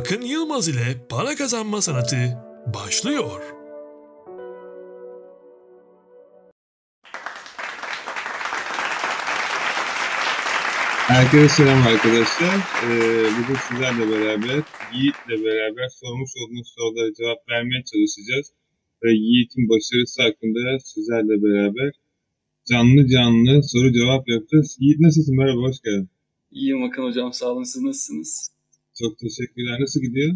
Akın Yılmaz ile para kazanma sanatı başlıyor. Herkese selam arkadaşlar. Ee, bugün sizlerle beraber, Yiğit'le beraber sormuş olduğunuz sorulara cevap vermeye çalışacağız. Ve Yiğit'in başarısı hakkında sizlerle beraber canlı canlı soru cevap yapacağız. Yiğit nasılsın? Merhaba, hoş geldin. İyiyim Akın Hocam, sağ olun. Siz nasılsınız? Çok teşekkürler. Nasıl gidiyor?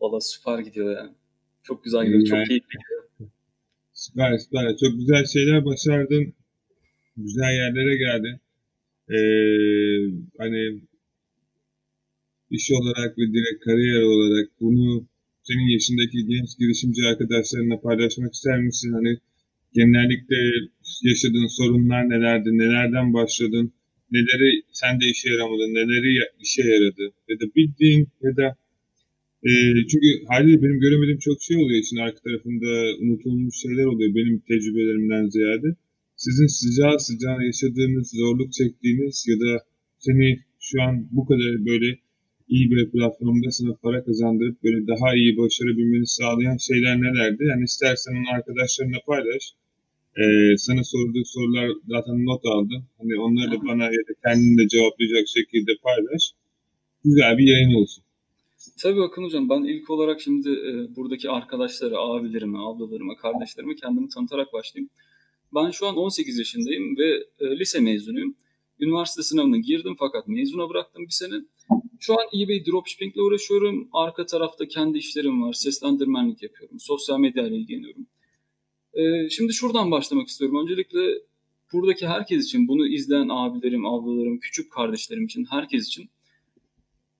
Valla süper gidiyor yani. Çok güzel gidiyor, çok keyifli gidiyor. Süper, süper. Çok güzel şeyler başardın. Güzel yerlere geldin. Ee, hani iş olarak ve direkt kariyer olarak bunu senin yaşındaki genç girişimci arkadaşlarına paylaşmak ister misin? Hani genellikle yaşadığın sorunlar nelerdi, nelerden başladın, neleri sende işe yaramadı, neleri işe yaradı ya da bildiğin ya da e, çünkü haliyle benim göremediğim çok şey oluyor için arka tarafında unutulmuş şeyler oluyor benim tecrübelerimden ziyade. Sizin sıcağı sıcağı yaşadığınız, zorluk çektiğiniz ya da seni şu an bu kadar böyle iyi bir platformda sana para kazandırıp böyle daha iyi başarabilmeni sağlayan şeyler nelerdi? Yani istersen onu arkadaşlarına paylaş. Ee, sana sorduğu sorular zaten not aldım. Hani onları da bana ya da kendin de cevaplayacak şekilde paylaş. Güzel bir yayın olsun. Tabii Akın Hocam ben ilk olarak şimdi e, buradaki arkadaşlara, abilerime, ablalarıma, kardeşlerime kendimi tanıtarak başlayayım. Ben şu an 18 yaşındayım ve e, lise mezunuyum. Üniversite sınavına girdim fakat mezuna bıraktım bir sene. Şu an eBay dropshipping ile uğraşıyorum. Arka tarafta kendi işlerim var. Seslendirmenlik yapıyorum. Sosyal medya ile ilgileniyorum. Ee, şimdi şuradan başlamak istiyorum. Öncelikle buradaki herkes için, bunu izleyen abilerim, ablalarım, küçük kardeşlerim için, herkes için.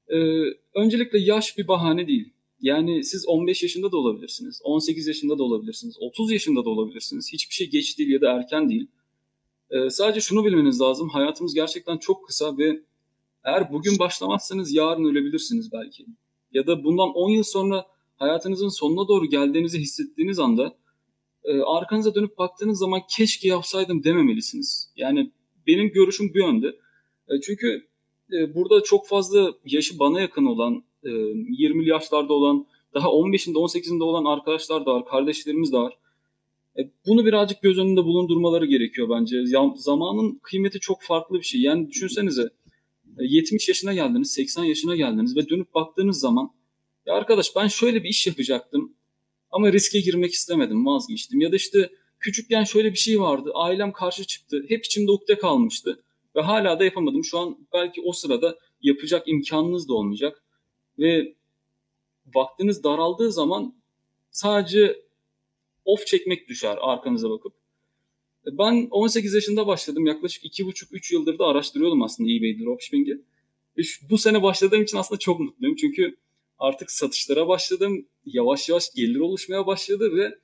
Ee, öncelikle yaş bir bahane değil. Yani siz 15 yaşında da olabilirsiniz, 18 yaşında da olabilirsiniz, 30 yaşında da olabilirsiniz. Hiçbir şey geç değil ya da erken değil. Ee, sadece şunu bilmeniz lazım. Hayatımız gerçekten çok kısa ve eğer bugün başlamazsanız yarın ölebilirsiniz belki. Ya da bundan 10 yıl sonra hayatınızın sonuna doğru geldiğinizi hissettiğiniz anda e, arkanıza dönüp baktığınız zaman keşke yapsaydım dememelisiniz. Yani benim görüşüm bu yönde. E, çünkü e, burada çok fazla yaşı bana yakın olan, e, 20 yaşlarda olan, daha 15'inde 18'inde olan arkadaşlar da var, kardeşlerimiz de var. E, bunu birazcık göz önünde bulundurmaları gerekiyor bence. Zamanın kıymeti çok farklı bir şey. Yani düşünsenize 70 e, yaşına geldiniz, 80 yaşına geldiniz ve dönüp baktığınız zaman ya arkadaş ben şöyle bir iş yapacaktım ama riske girmek istemedim, vazgeçtim. Ya da işte küçükken şöyle bir şey vardı, ailem karşı çıktı, hep içimde ukde kalmıştı ve hala da yapamadım. Şu an belki o sırada yapacak imkanınız da olmayacak ve vaktiniz daraldığı zaman sadece off çekmek düşer arkanıza bakıp. Ben 18 yaşında başladım. Yaklaşık 2,5-3 yıldır da araştırıyordum aslında eBay dropshipping'i. Ve bu sene başladığım için aslında çok mutluyum. Çünkü artık satışlara başladım. Yavaş yavaş gelir oluşmaya başladı ve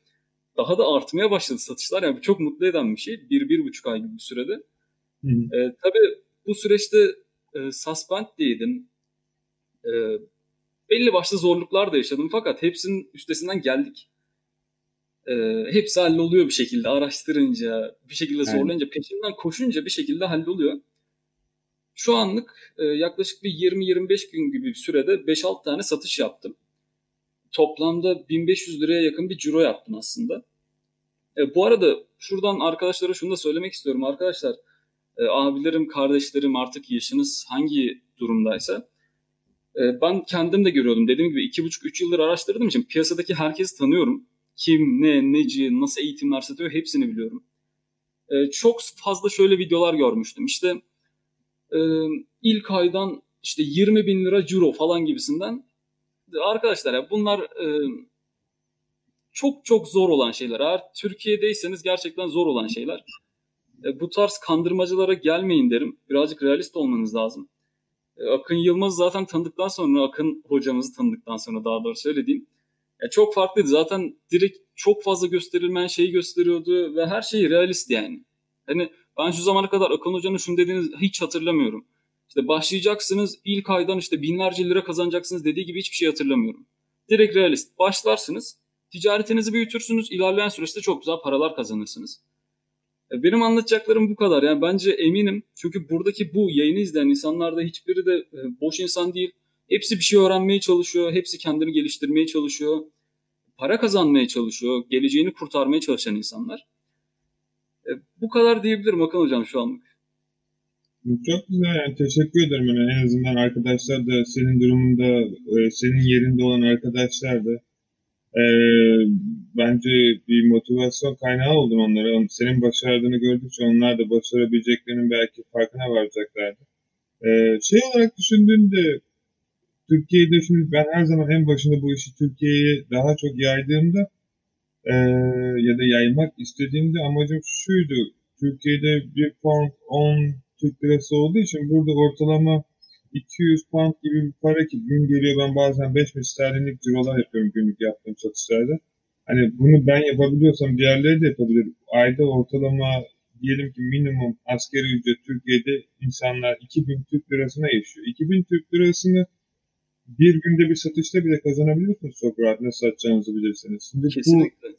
daha da artmaya başladı satışlar. Yani çok mutlu eden bir şey. Bir, bir buçuk ay gibi bir sürede. Hı hı. E, tabii bu süreçte e, suspend'deydim. E, belli başlı zorluklar da yaşadım fakat hepsinin üstesinden geldik. E, hepsi halloluyor bir şekilde araştırınca, bir şekilde zorlayınca, peşinden koşunca bir şekilde halloluyor. Şu anlık e, yaklaşık bir 20-25 gün gibi bir sürede 5-6 tane satış yaptım. Toplamda 1500 liraya yakın bir ciro yaptım aslında. E, bu arada şuradan arkadaşlara şunu da söylemek istiyorum. Arkadaşlar e, abilerim, kardeşlerim artık yaşınız hangi durumdaysa e, ben kendim de görüyordum. Dediğim gibi 2,5-3 yıldır araştırdığım için piyasadaki herkesi tanıyorum. Kim, ne, neci, nasıl eğitimler satıyor hepsini biliyorum. E, çok fazla şöyle videolar görmüştüm. İşte e, ilk aydan işte 20 bin lira euro falan gibisinden. Arkadaşlar ya bunlar e, çok çok zor olan şeyler. Eğer Türkiye'deyseniz gerçekten zor olan şeyler. E, bu tarz kandırmacılara gelmeyin derim. Birazcık realist olmanız lazım. E, Akın Yılmaz zaten tanıdıktan sonra, Akın hocamızı tanıdıktan sonra daha doğru söylediğim. E, çok farklıydı. Zaten direkt çok fazla gösterilmeyen şeyi gösteriyordu ve her şey realist yani. Hani ben şu zamana kadar Akın Hoca'nın şunu dediğini hiç hatırlamıyorum. İşte başlayacaksınız ilk aydan işte binlerce lira kazanacaksınız dediği gibi hiçbir şey hatırlamıyorum. Direkt realist. Başlarsınız, ticaretinizi büyütürsünüz, ilerleyen süreçte çok güzel paralar kazanırsınız. E, benim anlatacaklarım bu kadar. Yani bence eminim çünkü buradaki bu yayını izleyen insanlarda hiçbiri de e, boş insan değil. Hepsi bir şey öğrenmeye çalışıyor, hepsi kendini geliştirmeye çalışıyor, para kazanmaya çalışıyor, geleceğini kurtarmaya çalışan insanlar. E, bu kadar diyebilirim Hakan Hocam şu anlık. Çok güzel yani teşekkür ederim yani en azından arkadaşlar da senin durumunda e, senin yerinde olan arkadaşlar da e, bence bir motivasyon kaynağı oldun onlara. Senin başardığını gördükçe onlar da başarabileceklerinin belki farkına varacaklardı. E, şey olarak düşündüğümde Türkiye'de şimdi ben her zaman en başında bu işi Türkiye'ye daha çok yaydığımda e, ya da yaymak istediğimde amacım şuydu. Türkiye'de bir pound 10 Türk lirası olduğu için burada ortalama 200 pound gibi bir para ki gün geliyor ben bazen 5 bin sterlinlik cirolar yapıyorum günlük yaptığım satışlarda. Hani bunu ben yapabiliyorsam diğerleri de yapabilir. Ayda ortalama diyelim ki minimum askeri ücret Türkiye'de insanlar 2000 Türk lirasına yaşıyor. 2000 Türk lirasını bir günde bir satışta bile kazanabiliyorsunuz çok rahat ne satacağınızı bilirsiniz. Şimdi Kesinlikle. Bu,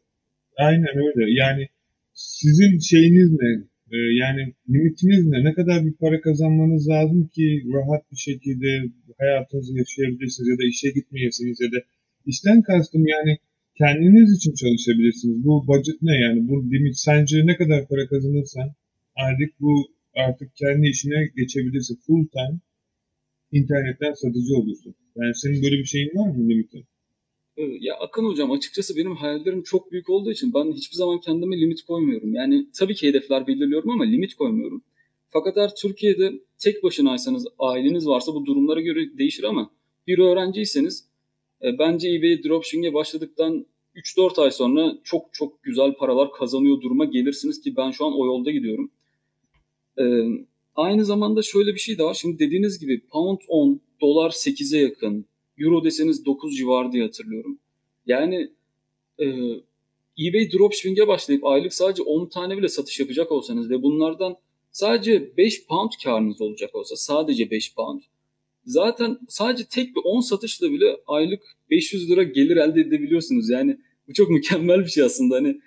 aynen öyle. Yani sizin şeyiniz ne? Ee, yani limitiniz ne? Ne kadar bir para kazanmanız lazım ki rahat bir şekilde hayatınızı yaşayabilirsiniz ya da işe gitmeyesiniz ya da işten kastım yani kendiniz için çalışabilirsiniz. Bu budget ne yani? Bu limit sence ne kadar para kazanırsan artık bu artık kendi işine geçebilirsin. Full time internetten satıcı olursun. Yani senin böyle bir şeyin var mı limitin? Ee, ya Akın Hocam açıkçası benim hayallerim çok büyük olduğu için ben hiçbir zaman kendime limit koymuyorum. Yani tabii ki hedefler belirliyorum ama limit koymuyorum. Fakat eğer Türkiye'de tek başınaysanız, aileniz varsa bu durumlara göre değişir ama bir öğrenciyseniz e, bence eBay dropshipping'e başladıktan 3-4 ay sonra çok çok güzel paralar kazanıyor duruma gelirsiniz ki ben şu an o yolda gidiyorum. E, aynı zamanda şöyle bir şey de var. Şimdi dediğiniz gibi pound 10, dolar 8'e yakın, euro deseniz 9 civarı diye hatırlıyorum. Yani e, eBay dropshipping'e başlayıp aylık sadece 10 tane bile satış yapacak olsanız ve bunlardan sadece 5 pound karınız olacak olsa sadece 5 pound zaten sadece tek bir 10 satışla bile aylık 500 lira gelir elde edebiliyorsunuz. Yani bu çok mükemmel bir şey aslında. Hani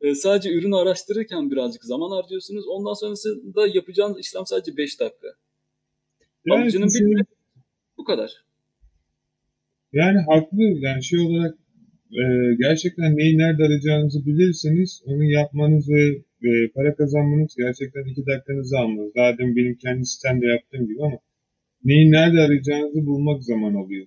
e, sadece ürünü araştırırken birazcık zaman harcıyorsunuz. Ondan sonrasında yapacağınız işlem sadece 5 dakika. Yani Avucunun bir kadar. Yani haklı. Yani şey olarak e, gerçekten neyi nerede arayacağınızı bilirseniz onu yapmanız ve e, para kazanmanız gerçekten iki dakikanızı almaz. Daha demin benim kendi sistemde yaptığım gibi ama neyi nerede arayacağınızı bulmak zaman alıyor.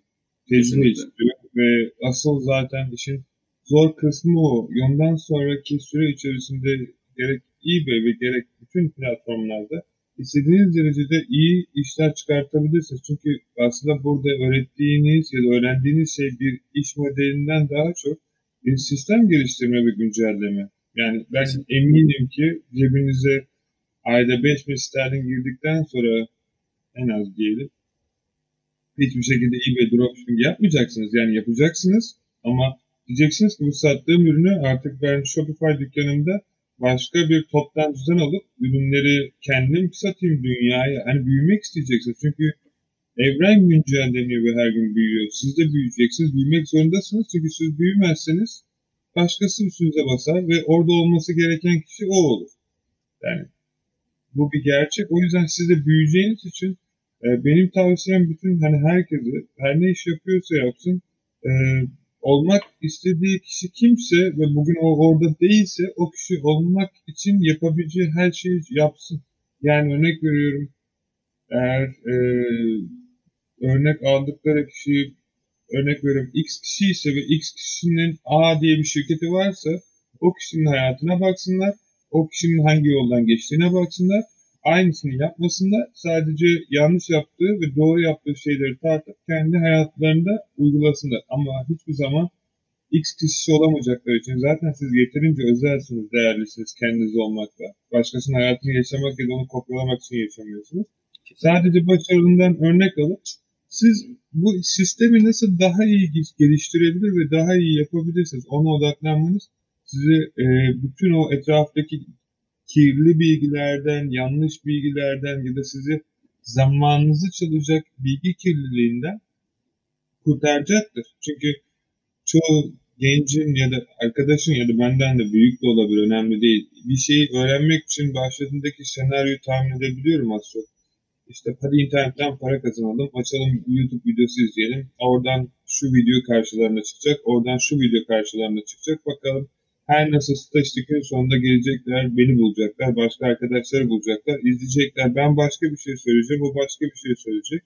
Tecrübe istiyor ve asıl zaten işin zor kısmı o. Ondan sonraki süre içerisinde gerek eBay ve gerek bütün platformlarda istediğiniz derecede iyi işler çıkartabilirsiniz. Çünkü aslında burada öğrettiğiniz ya da öğrendiğiniz şey bir iş modelinden daha çok bir sistem geliştirme ve güncelleme. Yani ben eminim ki cebinize ayda 5 bin sterlin girdikten sonra en az diyelim hiçbir şekilde eBay dropshipping yapmayacaksınız. Yani yapacaksınız ama diyeceksiniz ki bu sattığım ürünü artık ben Shopify dükkanımda başka bir toptan düzen alıp ürünleri kendim satayım dünyaya. Hani büyümek isteyeceksiniz. Çünkü evren güncelleniyor ve her gün büyüyor. Siz de büyüyeceksiniz. Büyümek zorundasınız. Çünkü siz büyümezseniz başkası üstünüze basar ve orada olması gereken kişi o olur. Yani bu bir gerçek. O yüzden siz de büyüyeceğiniz için e, benim tavsiyem bütün hani herkese her ne iş yapıyorsa yapsın e, olmak istediği kişi kimse ve bugün o orada değilse o kişi olmak için yapabileceği her şeyi yapsın. Yani örnek veriyorum eğer e, örnek aldıkları kişi örnek veriyorum X kişi ise ve X kişinin A diye bir şirketi varsa o kişinin hayatına baksınlar. O kişinin hangi yoldan geçtiğine baksınlar aynısını yapmasınlar. Sadece yanlış yaptığı ve doğru yaptığı şeyleri tartıp kendi hayatlarında uygulasınlar. Ama hiçbir zaman X kişisi olamayacakları için zaten siz yeterince özelsiniz, değerlisiniz kendiniz olmakla. Başkasının hayatını yaşamak ya da onu kopyalamak için yaşamıyorsunuz. Sadece başarılından örnek alıp siz bu sistemi nasıl daha iyi geliştirebilir ve daha iyi yapabilirsiniz ona odaklanmanız sizi e, bütün o etraftaki kirli bilgilerden, yanlış bilgilerden ya da sizi zamanınızı çalacak bilgi kirliliğinden kurtaracaktır. Çünkü çoğu gencin ya da arkadaşın ya da benden de büyük de olabilir önemli değil. Bir şeyi öğrenmek için başladığındaki senaryoyu tahmin edebiliyorum az çok. işte hadi internetten para kazanalım, açalım YouTube videosu izleyelim. Oradan şu video karşılarına çıkacak, oradan şu video karşılarına çıkacak. Bakalım her nasıl gün sonunda gelecekler, beni bulacaklar, başka arkadaşları bulacaklar, izleyecekler. Ben başka bir şey söyleyeceğim, o başka bir şey söyleyecek.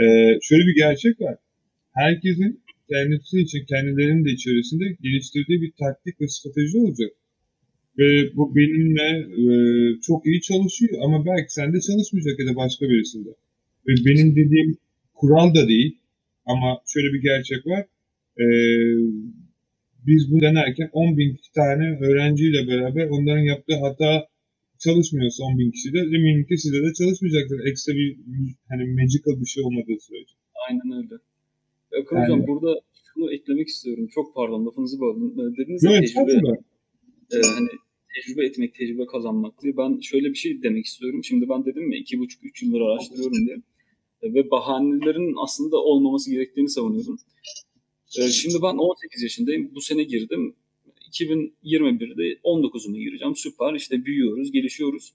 Ee, şöyle bir gerçek var. Herkesin kendisi için, kendilerinin de içerisinde geliştirdiği bir taktik ve strateji olacak. Ve bu benimle e, çok iyi çalışıyor ama belki sende çalışmayacak ya da başka birisinde. Ve benim dediğim kural da değil ama şöyle bir gerçek var. E, biz bu denerken 10 bin tane öğrenciyle beraber onların yaptığı hata çalışmıyorsa 10 bin kişi de eminim ki sizde de çalışmayacaktır. Ekstra bir hani magical bir şey olmadığı sürece. Aynen öyle. Akın yani, hocam burada şunu eklemek istiyorum. Çok pardon lafınızı böldüm. Ee, dediniz ya evet, tecrübe, e, hani tecrübe etmek, tecrübe kazanmak diye. Ben şöyle bir şey demek istiyorum. Şimdi ben dedim ya iki buçuk üç yıldır araştırıyorum diye. E, ve bahanelerin aslında olmaması gerektiğini savunuyorum. E, şimdi ben 18 yaşındayım. Bu sene girdim. 2021'de 19'uma gireceğim. Süper. İşte büyüyoruz, gelişiyoruz.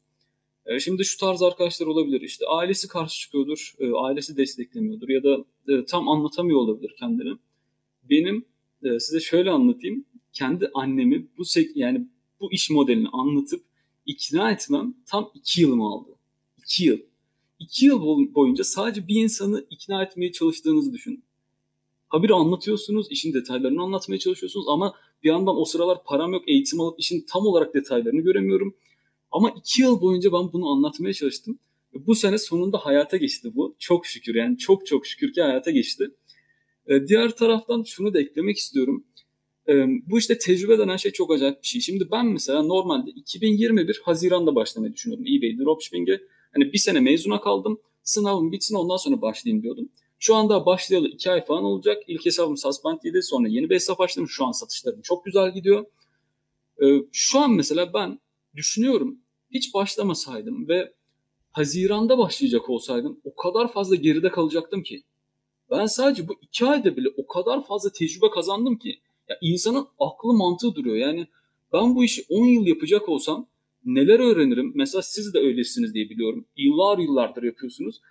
E, şimdi şu tarz arkadaşlar olabilir. İşte ailesi karşı çıkıyordur, ailesi desteklemiyordur ya da tam anlatamıyor olabilir kendini. Benim size şöyle anlatayım. Kendi annemi bu yani bu iş modelini anlatıp ikna etmem tam iki yılımı aldı. İki yıl. İki yıl boyunca sadece bir insanı ikna etmeye çalıştığınızı düşünün. Habire anlatıyorsunuz, işin detaylarını anlatmaya çalışıyorsunuz ama bir yandan o sıralar param yok, eğitim alıp işin tam olarak detaylarını göremiyorum. Ama iki yıl boyunca ben bunu anlatmaya çalıştım. Bu sene sonunda hayata geçti bu. Çok şükür yani çok çok şükür ki hayata geçti. Ee, diğer taraftan şunu da eklemek istiyorum. Ee, bu işte tecrübe denen şey çok acayip bir şey. Şimdi ben mesela normalde 2021 Haziran'da başlamayı düşünüyordum eBay Dropshipping'e. Hani bir sene mezuna kaldım. Sınavım bitsin ondan sonra başlayayım diyordum. Şu anda başlayalı 2 ay falan olacak. İlk hesabım Suspend'iydi. Sonra yeni bir hesap açtım. Şu an satışlarım çok güzel gidiyor. Ee, şu an mesela ben düşünüyorum hiç başlamasaydım ve Haziran'da başlayacak olsaydım o kadar fazla geride kalacaktım ki. Ben sadece bu iki ayda bile o kadar fazla tecrübe kazandım ki. Ya insanın aklı mantığı duruyor. Yani ben bu işi 10 yıl yapacak olsam neler öğrenirim? Mesela siz de öylesiniz diye biliyorum. Yıllar yıllardır yapıyorsunuz.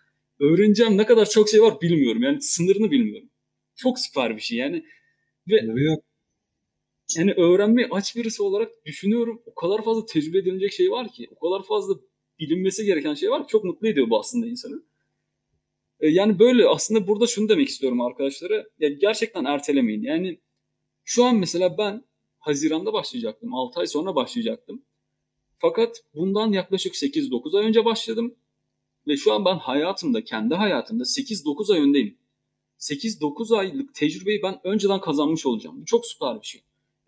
Öğreneceğim ne kadar çok şey var bilmiyorum. Yani sınırını bilmiyorum. Çok süper bir şey yani. Ve yok. yani öğrenmeyi aç birisi olarak düşünüyorum. O kadar fazla tecrübe edilecek şey var ki. O kadar fazla bilinmesi gereken şey var ki. Çok mutlu ediyor bu aslında insanı. E, yani böyle aslında burada şunu demek istiyorum arkadaşlara. Ya gerçekten ertelemeyin. Yani şu an mesela ben Haziran'da başlayacaktım. 6 ay sonra başlayacaktım. Fakat bundan yaklaşık 8-9 ay önce başladım. Ve şu an ben hayatımda, kendi hayatımda 8-9 ay öndeyim. 8-9 aylık tecrübeyi ben önceden kazanmış olacağım. Bu çok süper bir şey.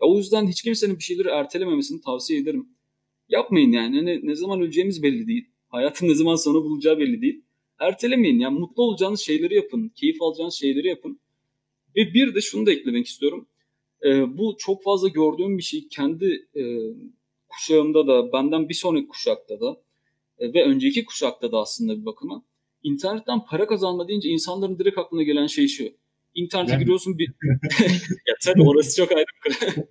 Ya o yüzden hiç kimsenin bir şeyleri ertelememesini tavsiye ederim. Yapmayın yani. Hani ne zaman öleceğimiz belli değil. Hayatın ne zaman sonu bulacağı belli değil. Ertelemeyin. Yani mutlu olacağınız şeyleri yapın. Keyif alacağınız şeyleri yapın. Ve bir de şunu da eklemek istiyorum. Ee, bu çok fazla gördüğüm bir şey. Kendi e, kuşağımda da, benden bir sonraki kuşakta da ve önceki kuşakta da aslında bir bakıma internetten para kazanma deyince insanların direkt aklına gelen şey şu. İnternete yani. giriyorsun bir... ya tabii orası çok ayrı bir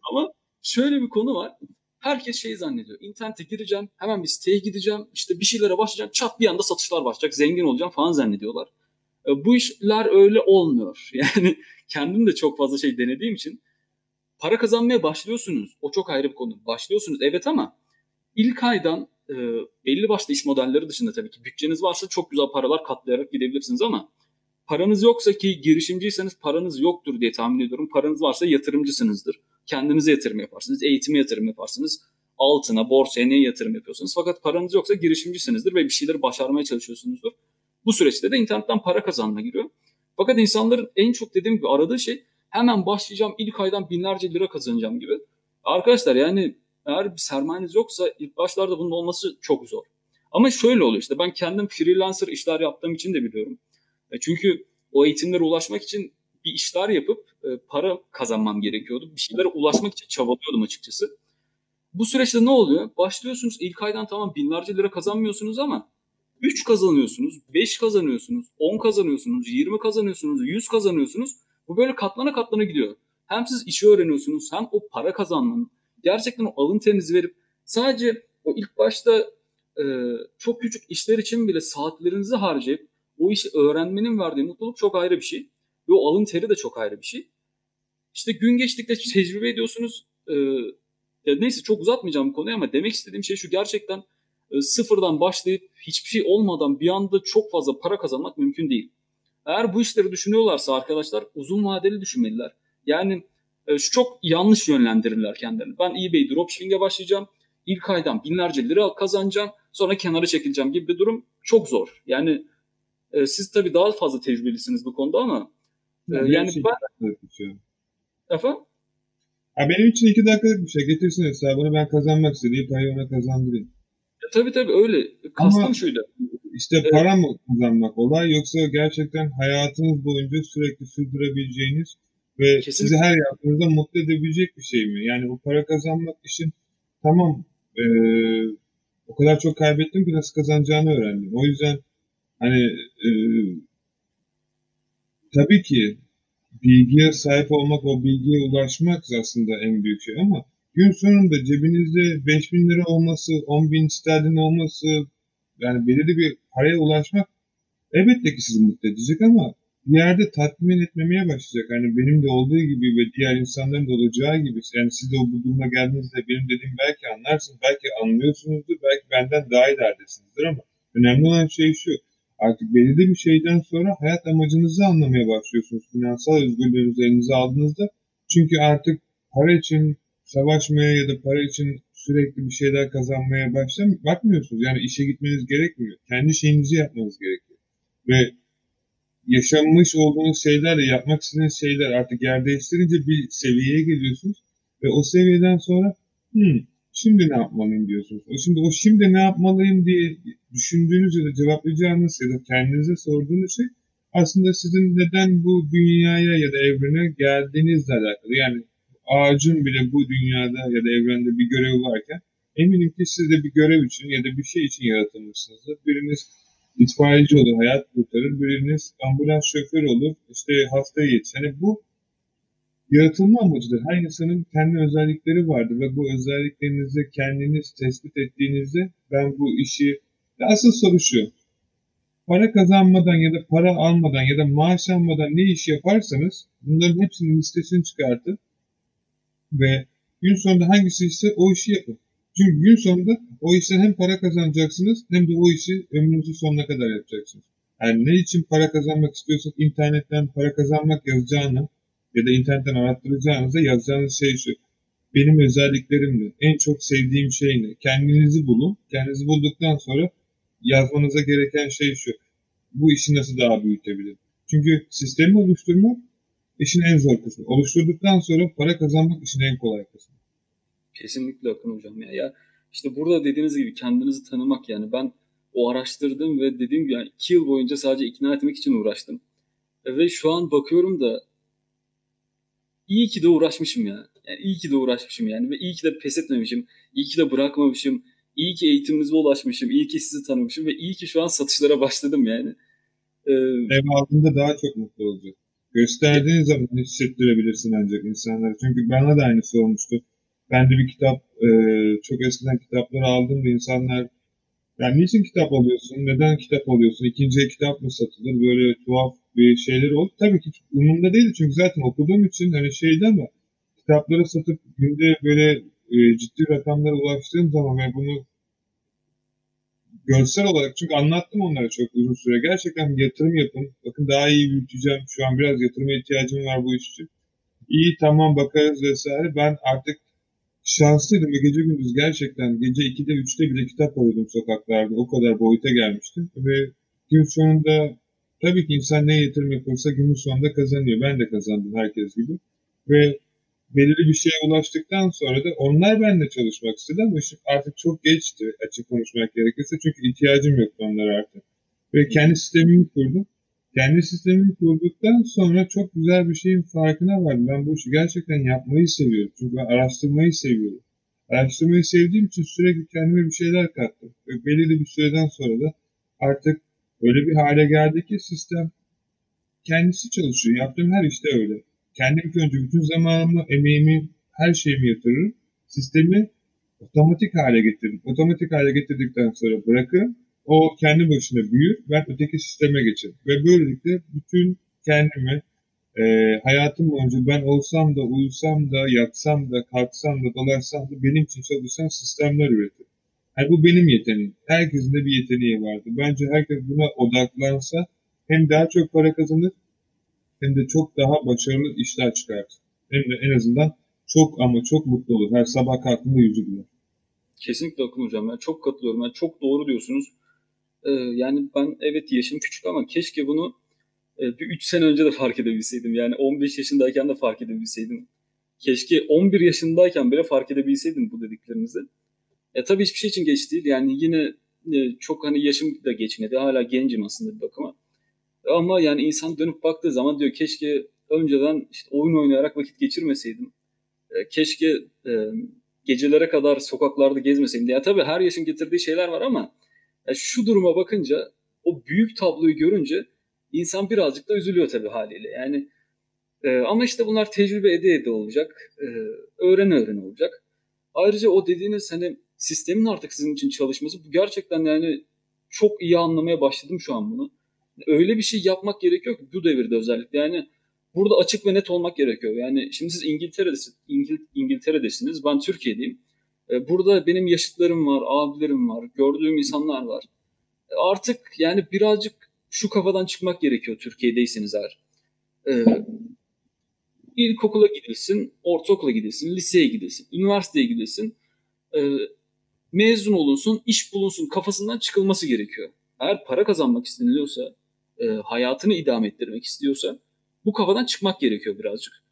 Ama şöyle bir konu var. Herkes şey zannediyor. İnternete gireceğim, hemen bir siteye gideceğim, işte bir şeylere başlayacağım, çat bir anda satışlar başlayacak, zengin olacağım falan zannediyorlar. E, bu işler öyle olmuyor. Yani kendim de çok fazla şey denediğim için para kazanmaya başlıyorsunuz. O çok ayrı bir konu. Başlıyorsunuz evet ama ilk aydan e, belli başlı iş modelleri dışında tabii ki bütçeniz varsa çok güzel paralar katlayarak gidebilirsiniz ama paranız yoksa ki girişimciyseniz paranız yoktur diye tahmin ediyorum. Paranız varsa yatırımcısınızdır. Kendinize yatırım yaparsınız, eğitime yatırım yaparsınız. Altına, borsaya neye yatırım yapıyorsunuz. Fakat paranız yoksa girişimcisinizdir ve bir şeyleri başarmaya çalışıyorsunuzdur. Bu süreçte de internetten para kazanma giriyor. Fakat insanların en çok dediğim gibi aradığı şey hemen başlayacağım ilk aydan binlerce lira kazanacağım gibi. Arkadaşlar yani eğer bir sermayeniz yoksa ilk başlarda bunun olması çok zor. Ama şöyle oluyor işte ben kendim freelancer işler yaptığım için de biliyorum. E, çünkü o eğitimlere ulaşmak için bir işler yapıp e, para kazanmam gerekiyordu. Bir şeylere ulaşmak için çabalıyordum açıkçası. Bu süreçte ne oluyor? Başlıyorsunuz ilk aydan tamam binlerce lira kazanmıyorsunuz ama 3 kazanıyorsunuz, 5 kazanıyorsunuz, 10 kazanıyorsunuz, 20 kazanıyorsunuz, 100 kazanıyorsunuz. Bu böyle katlana katlana gidiyor. Hem siz işi öğreniyorsunuz hem o para kazanmanın gerçekten o alın terinizi verip sadece o ilk başta e, çok küçük işler için bile saatlerinizi harcayıp o işi öğrenmenin verdiği mutluluk çok ayrı bir şey. Ve o alın teri de çok ayrı bir şey. İşte gün geçtikçe tecrübe ediyorsunuz. E, ya neyse çok uzatmayacağım bu konuyu ama demek istediğim şey şu gerçekten e, sıfırdan başlayıp hiçbir şey olmadan bir anda çok fazla para kazanmak mümkün değil. Eğer bu işleri düşünüyorlarsa arkadaşlar uzun vadeli düşünmeliler. Yani şu çok yanlış yönlendirirler kendilerini. Ben eBay dropshipping'e başlayacağım. İlk aydan binlerce lira kazanacağım. Sonra kenara çekileceğim gibi bir durum çok zor. Yani e, siz tabii daha fazla tecrübelisiniz bu konuda ama e, Yani yani şey- ben efendim Ha, benim için iki dakikalık bir şey. Getirsin hesabını ben kazanmak istediğim parayı ona kazandırayım. e, tabii tabii öyle. Kastım Ama- şuydu. İşte Evet. para mı kazanmak olay yoksa gerçekten hayatınız boyunca sürekli sürdürebileceğiniz ve Kesinlikle. sizi her yaptığınızda mutlu edebilecek bir şey mi? Yani o para kazanmak için tamam eee, o kadar çok kaybettim ki nasıl kazanacağını öğrendim. O yüzden hani eee, tabii ki bilgiye sahip olmak, o bilgiye ulaşmak aslında en büyük şey ama gün sonunda cebinizde 5000 lira olması, 10 bin sterlin olması, yani belirli bir paraya ulaşmak elbette ki sizi mutlu edecek ama yerde tatmin etmemeye başlayacak. Hani benim de olduğu gibi ve diğer insanların da olacağı gibi. Yani siz de bu duruma geldiğinizde benim dediğim belki anlarsınız, belki anlıyorsunuzdur, belki benden daha ileridesinizdir ama önemli olan şey şu. Artık belirli bir şeyden sonra hayat amacınızı anlamaya başlıyorsunuz. Finansal özgürlüğünüzü elinize aldığınızda. Çünkü artık para için savaşmaya ya da para için sürekli bir şeyler kazanmaya başlam bakmıyorsunuz. Yani işe gitmeniz gerekmiyor. Kendi şeyinizi yapmanız gerekiyor. Ve yaşanmış olduğunuz şeylerle yapmak istediğiniz şeyler artık yer değiştirince bir seviyeye geliyorsunuz. Ve o seviyeden sonra "Hmm, şimdi ne yapmalıyım diyorsunuz. O şimdi o şimdi ne yapmalıyım diye düşündüğünüz ya da cevaplayacağınız ya da kendinize sorduğunuz şey aslında sizin neden bu dünyaya ya da evrene geldiğinizle alakalı. Yani ağacın bile bu dünyada ya da evrende bir görevi varken eminim ki siz de bir görev için ya da bir şey için yaratılmışsınızdır. Biriniz itfaiyeci olur, hayat kurtarır. Biriniz ambulans şoförü olur, işte hastaya yetişir. Yani bu yaratılma amacıdır. Her insanın kendi özellikleri vardır ve bu özelliklerinizi kendiniz tespit ettiğinizde ben bu işi... Asıl soru şu. Para kazanmadan ya da para almadan ya da maaş almadan ne iş yaparsanız bunların hepsinin listesini çıkartın ve gün sonunda hangisi ise o işi yapın. Çünkü gün sonunda o işten hem para kazanacaksınız hem de o işi ömrünüzün sonuna kadar yapacaksınız. Yani ne için para kazanmak istiyorsak internetten para kazanmak yazacağını ya da internetten arattıracağınızda yazacağınız şey şu. Benim özelliklerim ne? En çok sevdiğim şey ne? Kendinizi bulun. Kendinizi bulduktan sonra yazmanıza gereken şey şu. Bu işi nasıl daha büyütebilirim? Çünkü sistemi oluşturmak işin en zor kısmı. Oluşturduktan sonra para kazanmak işin en kolay kısmı. Kesinlikle Akın hocam ya. ya işte burada dediğiniz gibi kendinizi tanımak yani ben o araştırdım ve dediğim gibi yani iki yıl boyunca sadece ikna etmek için uğraştım. E, Ve şu an bakıyorum da iyi ki de uğraşmışım ya. Yani iyi ki de uğraşmışım yani ve iyi ki de pes etmemişim. iyi ki de bırakmamışım. iyi ki eğitiminize ulaşmışım. iyi ki sizi tanımışım ve iyi ki şu an satışlara başladım yani. Ee, Ev aldığında daha çok mutlu olacak. Gösterdiğin zaman hissettirebilirsin ancak insanlara. Çünkü bana da aynısı olmuştu. Ben de bir kitap, e, çok eskiden kitapları aldım da insanlar yani niçin kitap alıyorsun, neden kitap alıyorsun, ikinci kitap mı satılır, böyle tuhaf bir şeyler oldu. Tabii ki umurumda değildi çünkü zaten okuduğum için hani şeydi ama kitapları satıp günde böyle e, ciddi rakamlara ulaştığım zaman ve bunu görsel olarak çünkü anlattım onlara çok uzun süre. Gerçekten yatırım yapın. Bakın daha iyi büyüteceğim. Şu an biraz yatırıma ihtiyacım var bu iş için. İyi tamam bakarız vesaire. Ben artık şanslıydım ve gece gündüz gerçekten gece 2'de 3'te bile kitap arıyordum sokaklarda. O kadar boyuta gelmiştim. Ve gün sonunda tabii ki insan ne yatırım yaparsa günün sonunda kazanıyor. Ben de kazandım herkes gibi. Ve belirli bir şeye ulaştıktan sonra da onlar benimle çalışmak istedi ama işte artık çok geçti açık konuşmak gerekirse. Çünkü ihtiyacım yoktu onlara artık. Ve kendi sistemimi kurdum. Kendi sistemimi kurduktan sonra çok güzel bir şeyin farkına vardım. Ben bu işi gerçekten yapmayı seviyorum. Çünkü ben araştırmayı seviyorum. Araştırmayı sevdiğim için sürekli kendime bir şeyler kattım. Ve belirli bir süreden sonra da artık öyle bir hale geldi ki sistem kendisi çalışıyor. Yaptığım her işte öyle. Kendim önce bütün zamanımı, emeğimi, her şeyimi yatırırım. Sistemi otomatik hale getirdim. Otomatik hale getirdikten sonra bırakırım. O kendi başına büyür. Ben öteki sisteme geçerim. Ve böylelikle bütün kendimi e, hayatım boyunca ben olsam da, uyusam da, yatsam da, kalksam da, dolaşsam da benim için çalışan sistemler üretir. Yani bu benim yeteneğim. Herkesin de bir yeteneği vardı. Bence herkes buna odaklansa hem daha çok para kazanır hem de çok daha başarılı işler çıkartır. Hem de en azından çok ama çok mutlu olur. Her sabah kalktığında yüzü güler. Kesinlikle Akın Hocam. Ben çok katılıyorum. Yani çok doğru diyorsunuz. Ee, yani ben evet yaşım küçük ama keşke bunu e, bir 3 sene önce de fark edebilseydim. Yani 15 yaşındayken de fark edebilseydim. Keşke 11 yaşındayken bile fark edebilseydim bu dediklerinizi. E tabii hiçbir şey için geç değil. Yani yine e, çok hani yaşım da geçmedi. Hala gencim aslında bir bakıma. Ama yani insan dönüp baktığı zaman diyor keşke önceden işte oyun oynayarak vakit geçirmeseydim. E, keşke e, gecelere kadar sokaklarda gezmeseydim. Ya tabii her yaşın getirdiği şeyler var ama ya şu duruma bakınca o büyük tabloyu görünce insan birazcık da üzülüyor tabii haliyle. Yani e, ama işte bunlar tecrübe ede ede olacak. E, öğren öğren olacak. Ayrıca o dediğiniz hani sistemin artık sizin için çalışması bu gerçekten yani çok iyi anlamaya başladım şu an bunu. Öyle bir şey yapmak gerekiyor ki bu devirde özellikle. Yani burada açık ve net olmak gerekiyor. Yani şimdi siz İngiltere'desiniz, İngil, İngiltere'desiniz ben Türkiye'deyim. E, burada benim yaşıtlarım var, abilerim var, gördüğüm insanlar var. E, artık yani birazcık şu kafadan çıkmak gerekiyor Türkiye'deyseniz eğer. E, ilkokula gidilsin, ortaokula gidilsin, liseye gidilsin, üniversiteye gidilsin. E, mezun olunsun, iş bulunsun kafasından çıkılması gerekiyor. Eğer para kazanmak isteniliyorsa, hayatını idame ettirmek istiyorsa bu kafadan çıkmak gerekiyor birazcık.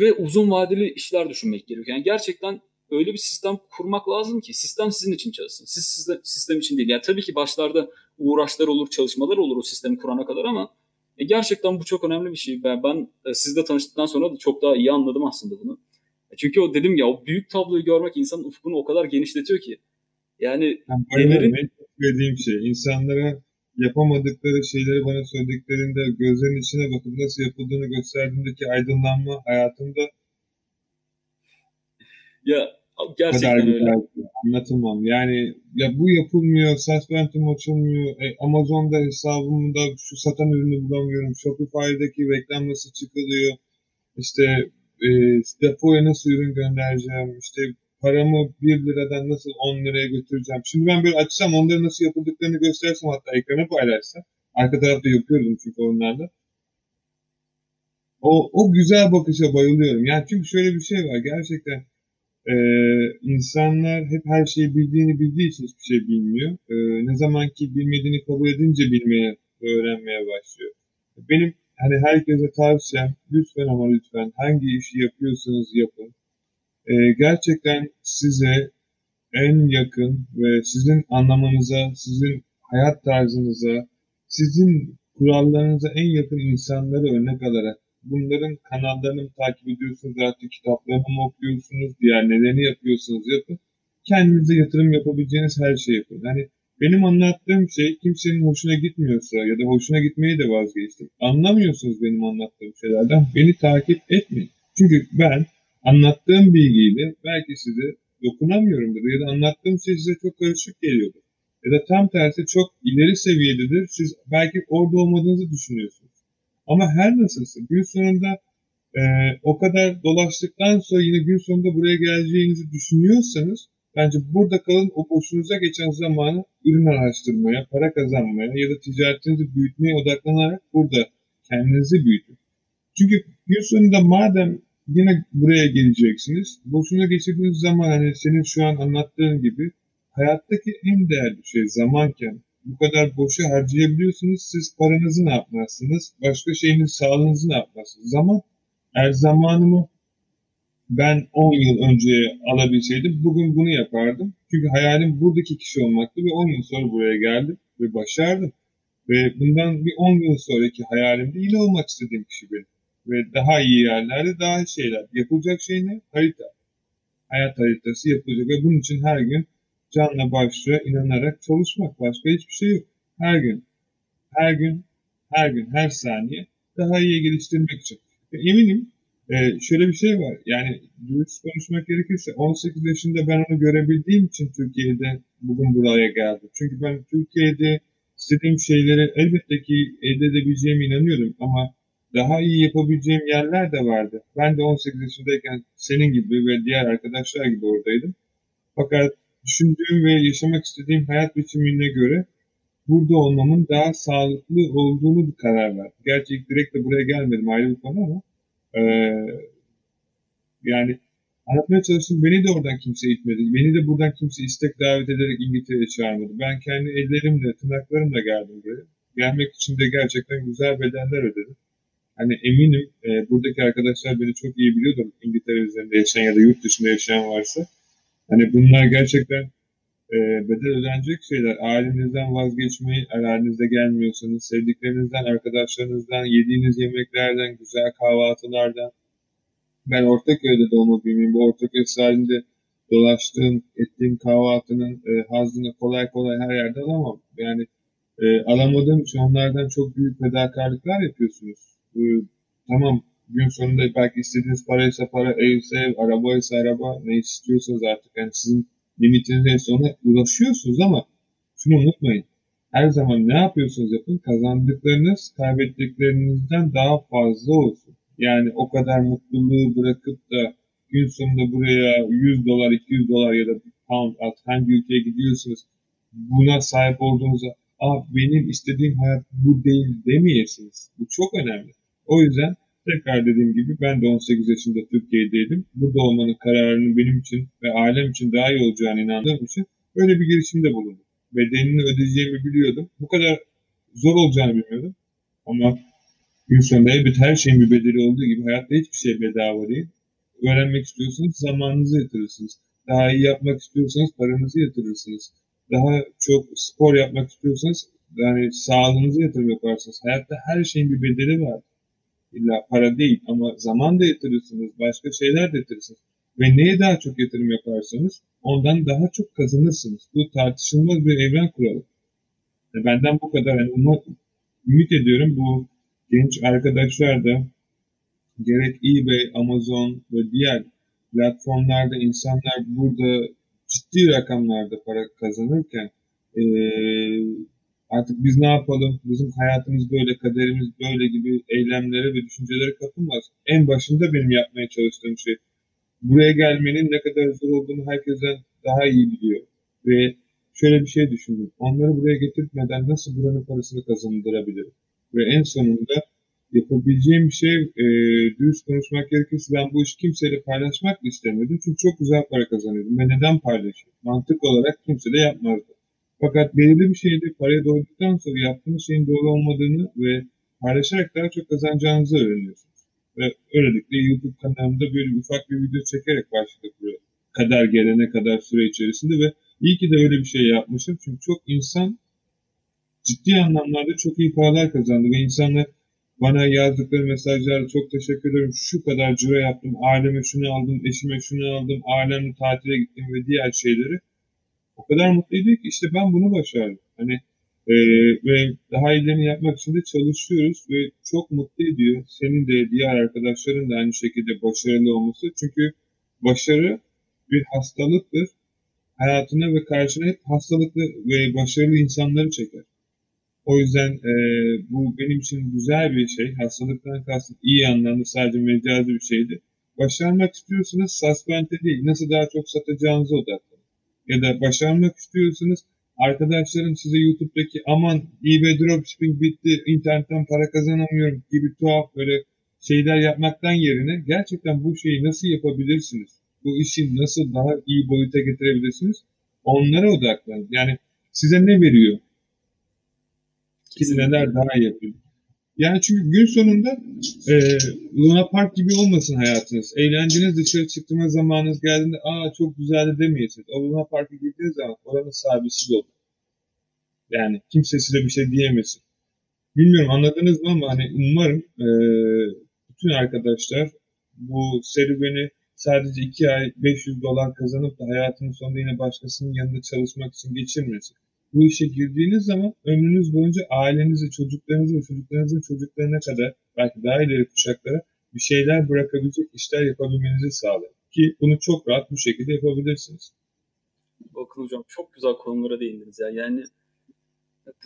Ve uzun vadeli işler düşünmek gerekiyor. Yani gerçekten öyle bir sistem kurmak lazım ki sistem sizin için çalışsın. Siz sizde, sistem için değil. Yani tabii ki başlarda uğraşlar olur, çalışmalar olur o sistemi kurana kadar ama e, gerçekten bu çok önemli bir şey. Ben, ben e, sizle tanıştıktan sonra da çok daha iyi anladım aslında bunu. E, çünkü o dedim ya o büyük tabloyu görmek insanın ufkunu o kadar genişletiyor ki. Yani yani söylediğim şey. insanlara yapamadıkları şeyleri bana söylediklerinde gözlerinin içine bakıp nasıl yapıldığını gösterdiğimdeki aydınlanma hayatımda ya gerçekten kadar öyle. Anlatamam. Yani ya bu yapılmıyor, Suspentum açılmıyor, e, Amazon'da hesabımda şu satan ürünü bulamıyorum, Shopify'daki reklam nasıl çıkılıyor, işte e, depoya nasıl ürün göndereceğim, işte paramı 1 liradan nasıl 10 liraya götüreceğim. Şimdi ben böyle açsam onları nasıl yapıldıklarını göstersem hatta ekrana paylaşsam. Arka tarafta yapıyordum çünkü onlarla. O, o güzel bakışa bayılıyorum. Yani çünkü şöyle bir şey var. Gerçekten e, insanlar hep her şeyi bildiğini bildiği için hiçbir şey bilmiyor. E, ne zaman ki bilmediğini kabul edince bilmeye, öğrenmeye başlıyor. Benim hani herkese tavsiyem lütfen ama lütfen hangi işi yapıyorsanız yapın e, gerçekten size en yakın ve sizin anlamanıza, sizin hayat tarzınıza, sizin kurallarınıza en yakın insanları örnek alarak bunların kanallarını mı takip ediyorsunuz, artık kitaplarını mı okuyorsunuz, diğer nelerini yapıyorsunuz yapın. Kendinize yatırım yapabileceğiniz her şeyi yapın. Yani benim anlattığım şey kimsenin hoşuna gitmiyorsa ya da hoşuna gitmeyi de vazgeçtim. Anlamıyorsunuz benim anlattığım şeylerden. Beni takip etmeyin. Çünkü ben anlattığım bilgiyle belki size dokunamıyorumdur ya da anlattığım şey size çok karışık geliyordur. Ya da tam tersi çok ileri seviyededir. Siz belki orada olmadığınızı düşünüyorsunuz. Ama her nasılsa gün sonunda e, o kadar dolaştıktan sonra yine gün sonunda buraya geleceğinizi düşünüyorsanız bence burada kalın o boşunuza geçen zamanı ürün araştırmaya, para kazanmaya ya da ticaretinizi büyütmeye odaklanarak burada kendinizi büyütün. Çünkü gün sonunda madem yine buraya geleceksiniz. Boşuna geçirdiğiniz zaman hani senin şu an anlattığın gibi hayattaki en değerli şey zamanken bu kadar boşa harcayabiliyorsunuz. Siz paranızı ne yapmazsınız? Başka şeyiniz sağlığınızı ne yapmazsınız? Zaman eğer zamanımı ben 10 yıl önce alabilseydim bugün bunu yapardım. Çünkü hayalim buradaki kişi olmaktı ve 10 yıl sonra buraya geldim ve başardım. Ve bundan bir 10 yıl sonraki hayalimde yine olmak istediğim kişi benim ve daha iyi yerlerde daha şeyler. Yapılacak şey ne? Harita. Hayat haritası yapılacak ve bunun için her gün canla başla inanarak çalışmak. Başka hiçbir şey yok. Her gün, her gün, her gün, her saniye daha iyi geliştirmek için. Ve eminim Ee, şöyle bir şey var. Yani dürüst konuşmak gerekirse 18 yaşında ben onu görebildiğim için Türkiye'de bugün buraya geldim. Çünkü ben Türkiye'de istediğim şeyleri elbette ki elde edebileceğime inanıyorum ama daha iyi yapabileceğim yerler de vardı. Ben de 18 yaşındayken senin gibi ve diğer arkadaşlar gibi oradaydım. Fakat düşündüğüm ve yaşamak istediğim hayat biçimine göre burada olmamın daha sağlıklı olduğunu bir karar verdim. Gerçi direkt de buraya gelmedim ayrı bir konu ama ee, yani anlatmaya çalıştım. Beni de oradan kimse itmedi. Beni de buradan kimse istek davet ederek İngiltere'ye çağırmadı. Ben kendi ellerimle, tırnaklarımla geldim buraya. Gelmek için de gerçekten güzel bedeller ödedim. Hani eminim e, buradaki arkadaşlar beni çok iyi biliyordur. İngiltere üzerinde yaşayan ya da yurt dışında yaşayan varsa. Hani bunlar gerçekten e, bedel ödenecek şeyler. Ailenizden vazgeçmeyi, ailenizde gelmiyorsanız, sevdiklerinizden, arkadaşlarınızdan, yediğiniz yemeklerden, güzel kahvaltılardan. Ben Ortaköy'de doğma büyümeyim. Bu Ortaköy sahilinde dolaştığım, ettiğim kahvaltının e, hazzını kolay kolay her yerde alamam. Yani e, alamadığım için onlardan çok büyük fedakarlıklar yapıyorsunuz. E, tamam gün sonunda belki istediğiniz paraysa para, evse ev, arabaysa araba, ne istiyorsanız artık yani sizin limitiniz neyse ona ulaşıyorsunuz ama şunu unutmayın. Her zaman ne yapıyorsunuz yapın kazandıklarınız kaybettiklerinizden daha fazla olsun. Yani o kadar mutluluğu bırakıp da gün sonunda buraya 100 dolar, 200 dolar ya da pound at hangi ülkeye gidiyorsunuz buna sahip olduğunuzda ah benim istediğim hayat bu değil demeyesiniz. Bu çok önemli. O yüzden tekrar dediğim gibi ben de 18 yaşında Türkiye'deydim. Burada olmanın kararının benim için ve ailem için daha iyi olacağını inandığım için böyle bir girişimde bulundum. Bedelini ödeyeceğimi biliyordum. Bu kadar zor olacağını bilmiyordum. Ama gün sonunda elbet her şeyin bir bedeli olduğu gibi hayatta hiçbir şey bedava değil. Öğrenmek istiyorsanız zamanınızı yatırırsınız. Daha iyi yapmak istiyorsanız paranızı yatırırsınız. Daha çok spor yapmak istiyorsanız yani sağlığınızı yatırım yaparsınız. Hayatta her şeyin bir bedeli var. İlla para değil ama zaman da yatırırsınız, başka şeyler de yatırırsınız. Ve neye daha çok yatırım yaparsanız ondan daha çok kazanırsınız. Bu tartışılmaz bir evren kuralı. Benden bu kadar. Yani ümit ediyorum bu genç arkadaşlar da gerek eBay, Amazon ve diğer platformlarda insanlar burada ciddi rakamlarda para kazanırken e, artık biz ne yapalım, bizim hayatımız böyle, kaderimiz böyle gibi eylemlere ve düşüncelere kapılmaz. En başında benim yapmaya çalıştığım şey buraya gelmenin ne kadar zor olduğunu herkesten daha iyi biliyor. Ve şöyle bir şey düşündüm. Onları buraya getirmeden nasıl buranın parasını kazandırabilirim? Ve en sonunda yapabileceğim bir şey e, dürüst konuşmak gerekirse ben bu işi kimseyle paylaşmak istemiyordum. Çünkü çok güzel para kazanıyordum. Ve neden paylaşıyorum? Mantık olarak kimse de yapmazdı. Fakat belirli bir şeyde paraya doyduktan sonra yaptığınız şeyin doğru olmadığını ve paylaşarak daha çok kazanacağınızı öğreniyorsunuz. Ve öylelikle YouTube kanalımda böyle ufak bir video çekerek başladık buraya. Kadar gelene kadar süre içerisinde ve iyi ki de öyle bir şey yapmışım. Çünkü çok insan ciddi anlamlarda çok iyi paralar kazandı ve insanlar bana yazdıkları mesajlara çok teşekkür ederim. Şu kadar ciro yaptım, aileme şunu aldım, eşime şunu aldım, ailemle tatile gittim ve diğer şeyleri. O kadar mutluydu ki işte ben bunu başardım. Hani e, ve daha iyilerini yapmak için de çalışıyoruz ve çok mutlu ediyor. Senin de diğer arkadaşların da aynı şekilde başarılı olması. Çünkü başarı bir hastalıktır. Hayatına ve karşına hep hastalıklı ve başarılı insanları çeker. O yüzden e, bu benim için güzel bir şey. Hastalıktan kastım iyi anlamda sadece mecazi bir şeydi. Başarmak istiyorsanız suspente değil, nasıl daha çok satacağınıza odaklanın. Ya da başarmak istiyorsanız arkadaşların size YouTube'daki aman eBay dropshipping bitti, internetten para kazanamıyorum gibi tuhaf böyle şeyler yapmaktan yerine gerçekten bu şeyi nasıl yapabilirsiniz? Bu işi nasıl daha iyi boyuta getirebilirsiniz? Onlara odaklanın. Yani size ne veriyor? neler daha iyi yapıyor. Yani çünkü gün sonunda e, Luna Park gibi olmasın hayatınız. Eğlenceniz dışarı çıktığınız zamanınız geldiğinde aa çok güzeldi demeyesiniz. O Luna Park'a girdiğiniz zaman oranın sahibisiz olur. Yani kimse size bir şey diyemesin. Bilmiyorum anladınız mı ama hani umarım e, bütün arkadaşlar bu serüveni sadece 2 ay 500 dolar kazanıp da hayatının sonunda yine başkasının yanında çalışmak için geçirmesin bu işe girdiğiniz zaman ömrünüz boyunca ailenizi, çocuklarınızı ve çocuklarınızın çocuklarına kadar belki daha ileri kuşaklara bir şeyler bırakabilecek işler yapabilmenizi sağlar. Ki bunu çok rahat bu şekilde yapabilirsiniz. Bakın hocam çok güzel konulara değindiniz ya. Yani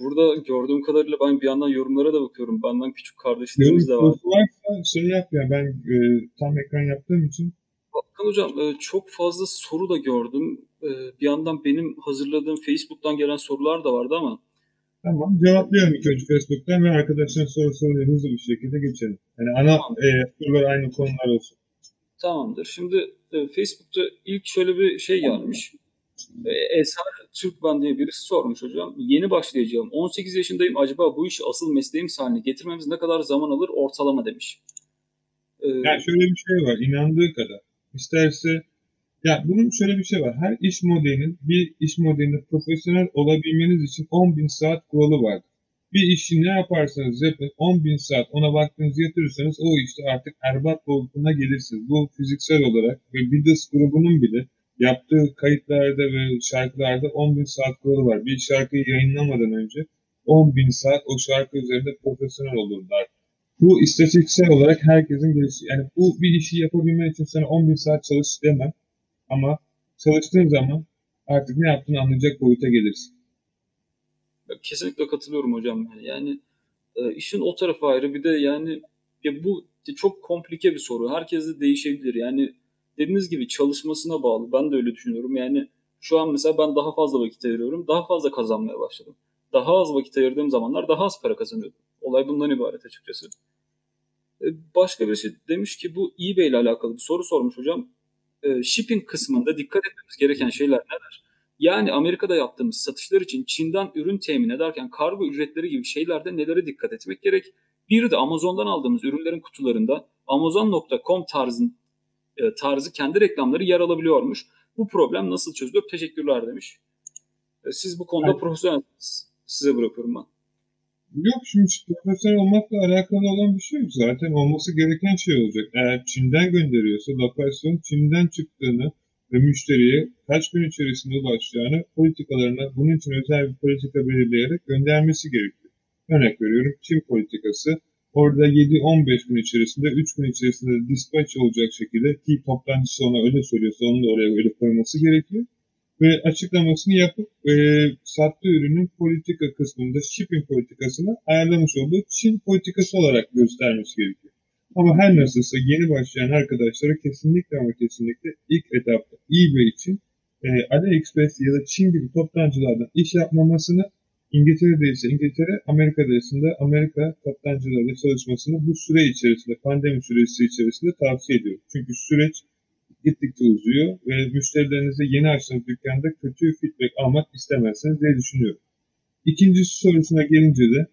burada gördüğüm kadarıyla ben bir yandan yorumlara da bakıyorum. Benden küçük kardeşlerimiz de var. Varsa şey yap ya ben e, tam ekran yaptığım için. Bakın hocam e, çok fazla soru da gördüm. E, bir yandan benim hazırladığım Facebook'tan gelen sorular da vardı ama Tamam. Cevaplıyorum ilk önce Facebook'tan ve arkadaşların soru soruları hızlı bir şekilde geçelim. Yani ana Tamam. e, sorular aynı konular olsun. Tamamdır. Şimdi e, Facebook'ta ilk şöyle bir şey gelmiş. E, Eser Türkben diye birisi sormuş hocam. Yeni başlayacağım. 18 yaşındayım. Acaba bu işi asıl mesleğimiz haline getirmemiz ne kadar zaman alır ortalama demiş. E, Yani şöyle bir şey var. inandığı kadar. İsterse ya bunun şöyle bir şey var. Her iş modelinin bir iş modelinde profesyonel olabilmeniz için 10.000 saat kuralı vardır. Bir işi ne yaparsanız yapın 10.000 saat ona vaktinizi yatırırsanız o işte artık erbat boyutuna gelirsiniz. Bu fiziksel olarak ve Beatles grubunun bile yaptığı kayıtlarda ve şarkılarda 10.000 saat kuralı var. Bir şarkıyı yayınlamadan önce 10.000 saat o şarkı üzerinde profesyonel olurlar. Bu istatistiksel olarak herkesin gelişi. Yani bu bir işi yapabilmen için sana 10.000 saat çalış demem. Ama çalıştığın zaman artık ne yaptığını anlayacak boyuta gelirsin. Kesinlikle katılıyorum hocam. Yani e, işin o tarafı ayrı. Bir de yani ya bu çok komplike bir soru. Herkes de değişebilir. Yani dediğiniz gibi çalışmasına bağlı. Ben de öyle düşünüyorum. Yani şu an mesela ben daha fazla vakit ayırıyorum. Daha fazla kazanmaya başladım. Daha az vakit ayırdığım zamanlar daha az para kazanıyordum. Olay bundan ibaret açıkçası. E, Başka bir şey demiş ki bu eBay ile alakalı bir soru sormuş hocam. E, Shipping kısmında dikkat etmemiz gereken şeyler neler? Yani Amerika'da yaptığımız satışlar için Çin'den ürün temin ederken kargo ücretleri gibi şeylerde nelere dikkat etmek gerek? Bir de Amazon'dan aldığımız ürünlerin kutularında Amazon.com tarzın, e, tarzı kendi reklamları yer alabiliyormuş. Bu problem nasıl çözülür? Teşekkürler demiş. E, Siz bu konuda Evet. profesyonelsiniz. Size bırakıyorum ben. Yok şimdi profesyonel olmakla alakalı olan bir şey yok. Zaten olması gereken şey olacak. Eğer Çin'den gönderiyorsa lokasyon Çin'den çıktığını ve müşteriye kaç gün içerisinde ulaşacağını politikalarına bunun için özel bir politika belirleyerek göndermesi gerekiyor. Örnek veriyorum Çin politikası orada 7-15 gün içerisinde 3 gün içerisinde dispatch olacak şekilde ki toplantısı ona öyle söylüyorsa onu da oraya öyle koyması gerekiyor. Ve açıklamasını yapıp e, sattığı ürünün politika kısmında shipping politikasını ayarlamış olduğu Çin politikası olarak göstermesi gerekiyor. Ama her nasılsa yeni başlayan arkadaşlara kesinlikle ama kesinlikle ilk etapta eBay için e, AliExpress ya da Çin gibi toptancılardan iş yapmamasını İngiltere'de ise İngiltere, Amerika'da ise Amerika toptancılarla çalışmasını bu süre içerisinde, pandemi süresi içerisinde tavsiye ediyorum. Çünkü süreç gittikçe uzuyor ve müşterilerinize yeni açtığınız dükkanda kötü feedback almak istemezsiniz diye düşünüyorum. İkinci sorusuna gelince de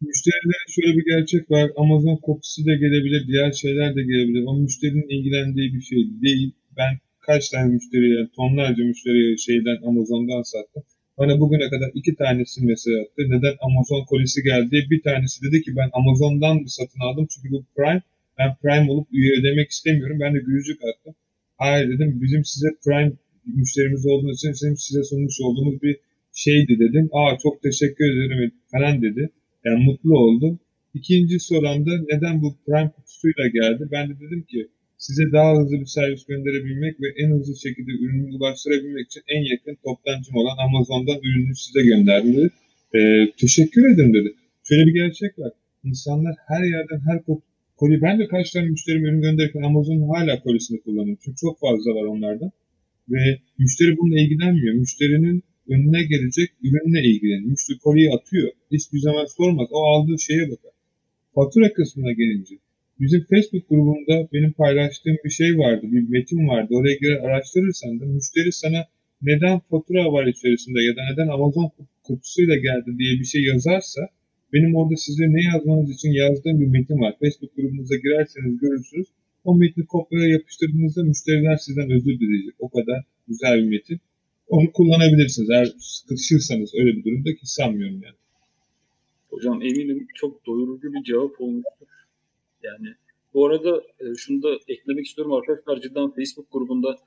müşterilerin şöyle bir gerçek var. Amazon kokusu da gelebilir, diğer şeyler de gelebilir. O müşterinin ilgilendiği bir şey değil. Ben kaç tane müşteriye, tonlarca müşteriye şeyden Amazon'dan sattım. Bana bugüne kadar iki tanesi mesela attı. Neden Amazon kolisi geldi? Bir tanesi dedi ki ben Amazon'dan bir satın aldım çünkü bu Prime. Ben Prime olup üye ödemek istemiyorum. Ben de gülücük attım. Hayır dedim bizim size Prime müşterimiz olduğunuz için bizim size sunmuş olduğumuz bir şeydi dedim. Aa çok teşekkür ederim falan dedi. Yani mutlu oldum. İkinci soranda neden bu Prime kutusuyla geldi? Ben de dedim ki size daha hızlı bir servis gönderebilmek ve en hızlı şekilde ürünü ulaştırabilmek için en yakın toptancım olan Amazon'dan ürünü size gönderdim. Ee, teşekkür ederim dedi. Şöyle bir gerçek var. İnsanlar her yerden her koli, ben de kaç tane müşterim ürün gönderirken Amazon'un hala kolisini kullanıyorum. Çünkü çok fazla var onlardan. Ve müşteri bununla ilgilenmiyor. Müşterinin önüne gelecek ürünle ilgileniyor. Müşteri koliyi atıyor. Hiçbir zaman sormaz. O aldığı şeye bakar. Fatura kısmına gelince Bizim Facebook grubunda benim paylaştığım bir şey vardı, bir metin vardı. Oraya girer araştırırsan da müşteri sana neden fatura var içerisinde ya da neden Amazon kutusuyla geldi diye bir şey yazarsa benim orada size ne yazmanız için yazdığım bir metin var. Facebook grubumuza girerseniz görürsünüz. O metni kopyaya yapıştırdığınızda müşteriler sizden özür dileyecek. O kadar güzel bir metin. Onu kullanabilirsiniz eğer sıkışırsanız öyle bir durumda ki sanmıyorum yani. Hocam eminim çok doyurucu bir cevap olmuştur. Yani bu arada e, şunu da eklemek istiyorum arkadaşlar cidden Facebook grubunda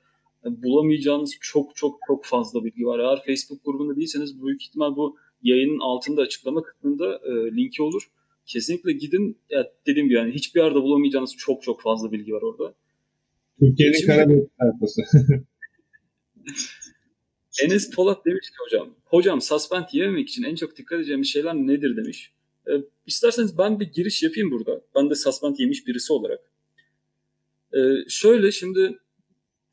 e, bulamayacağınız çok çok çok fazla bilgi var. Eğer Facebook grubunda değilseniz büyük ihtimal bu yayının altında açıklama kısmında e, linki olur. kesinlikle gidin. Ya dediğim gibi yani hiçbir yerde bulamayacağınız çok çok fazla bilgi var orada. Türkiye'nin Karabük sayfası. Enes Polat demiş ki hocam, hocam suspend yememek için en çok dikkat edeceğimiz şeyler nedir demiş. E, isterseniz ben bir giriş yapayım burada. Ben de suspend yemiş birisi olarak. E, şöyle şimdi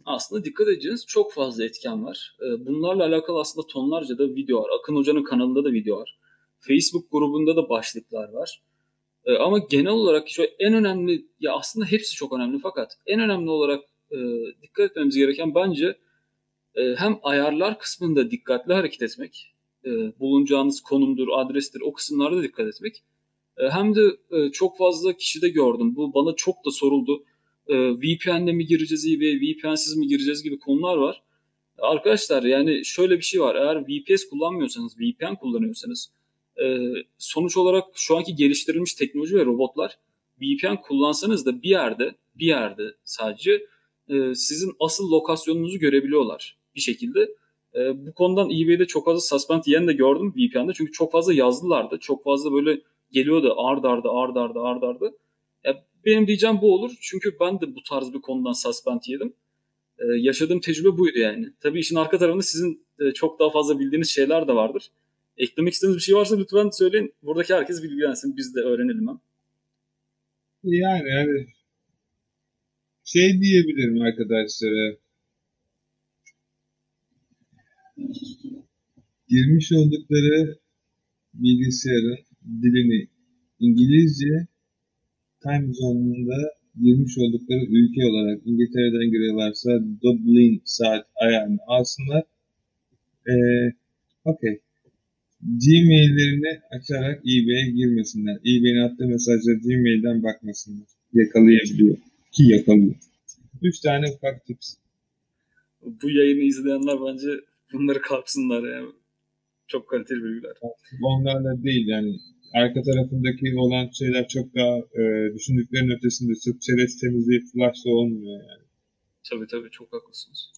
aslında dikkat edeceğiniz çok fazla etken var. E, bunlarla alakalı aslında tonlarca da video var. Akın Hoca'nın kanalında da video var. Facebook grubunda da başlıklar var. E, ama genel olarak şu en önemli, ya aslında hepsi çok önemli fakat en önemli olarak e, dikkat etmemiz gereken bence e, hem ayarlar kısmında dikkatli hareket etmek, e, bulunacağınız konumdur, adrestir o kısımlarda dikkat etmek. Hem de çok fazla kişide gördüm. Bu bana çok da soruldu. E, VPN'le mi gireceğiz eBay, VPN'siz mi gireceğiz gibi konular var. Arkadaşlar yani şöyle bir şey var. Eğer VPS kullanmıyorsanız, VPN kullanıyorsanız e, sonuç olarak şu anki geliştirilmiş teknoloji ve robotlar VPN kullansanız da bir yerde, bir yerde sadece e, sizin asıl lokasyonunuzu görebiliyorlar bir şekilde. E, bu konudan eBay'de çok fazla suspend yiyen de gördüm VPN'de. Çünkü çok fazla yazdılardı. Çok fazla böyle geliyordu ard arda ard arda ard arda. Benim diyeceğim bu olur. Çünkü ben de bu tarz bir konudan suspend yedim. E, yaşadığım tecrübe buydu yani. Tabii işin arka tarafında sizin e, çok daha fazla bildiğiniz şeyler de vardır. Eklemek istediğiniz bir şey varsa lütfen söyleyin. Buradaki herkes bilgilensin. Biz de öğrenelim hem. Yani yani şey diyebilirim arkadaşlara. Girmiş oldukları bilgisayarın dilini İngilizce time zone'unda girmiş oldukları ülke olarak İngiltere'den giriyorlarsa Dublin saat ayarını alsınlar. Ee, Okey. Gmail'lerini açarak eBay'e girmesinler. eBay'in attığı mesajları Gmail'den bakmasınlar. Yakalayabiliyor. Ki yakalıyor. Üç tane ufak tips. Bu yayını izleyenler bence bunları kalksınlar yani. Çok kaliteli bilgiler. Onlarla değil yani arka tarafındaki olan şeyler çok daha e, düşündüklerinin ötesinde sırf çerez temizliği flashla olmuyor yani. Tabii tabii çok haklısınız.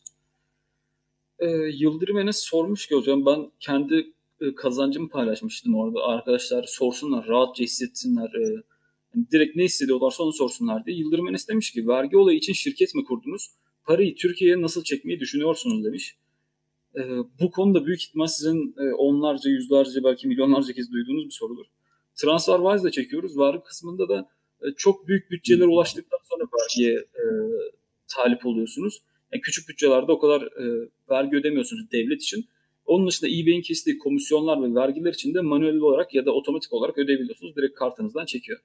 Ee, Yıldırım Enes sormuş ki hocam ben kendi e, kazancımı paylaşmıştım orada. Arkadaşlar sorsunlar, rahatça hissetsinler. E, yani direkt ne hissediyorlarsa onu sorsunlar diye. Yıldırım Enes demiş ki vergi olayı için şirket mi kurdunuz? Parayı Türkiye'ye nasıl çekmeyi düşünüyorsunuz demiş. E, bu konuda büyük ihtimal sizin e, onlarca, yüzlerce belki milyonlarca kez duyduğunuz bir sorudur. TransferWise'da çekiyoruz. Vergi kısmında da e, çok büyük bütçelere ulaştıktan sonra vergiye e, talip oluyorsunuz. Yani küçük bütçelerde o kadar e, vergi ödemiyorsunuz devlet için. Onun dışında eBay'in kestiği komisyonlar ve vergiler için de manuel olarak ya da otomatik olarak ödeyebiliyorsunuz. Direkt kartınızdan çekiyor.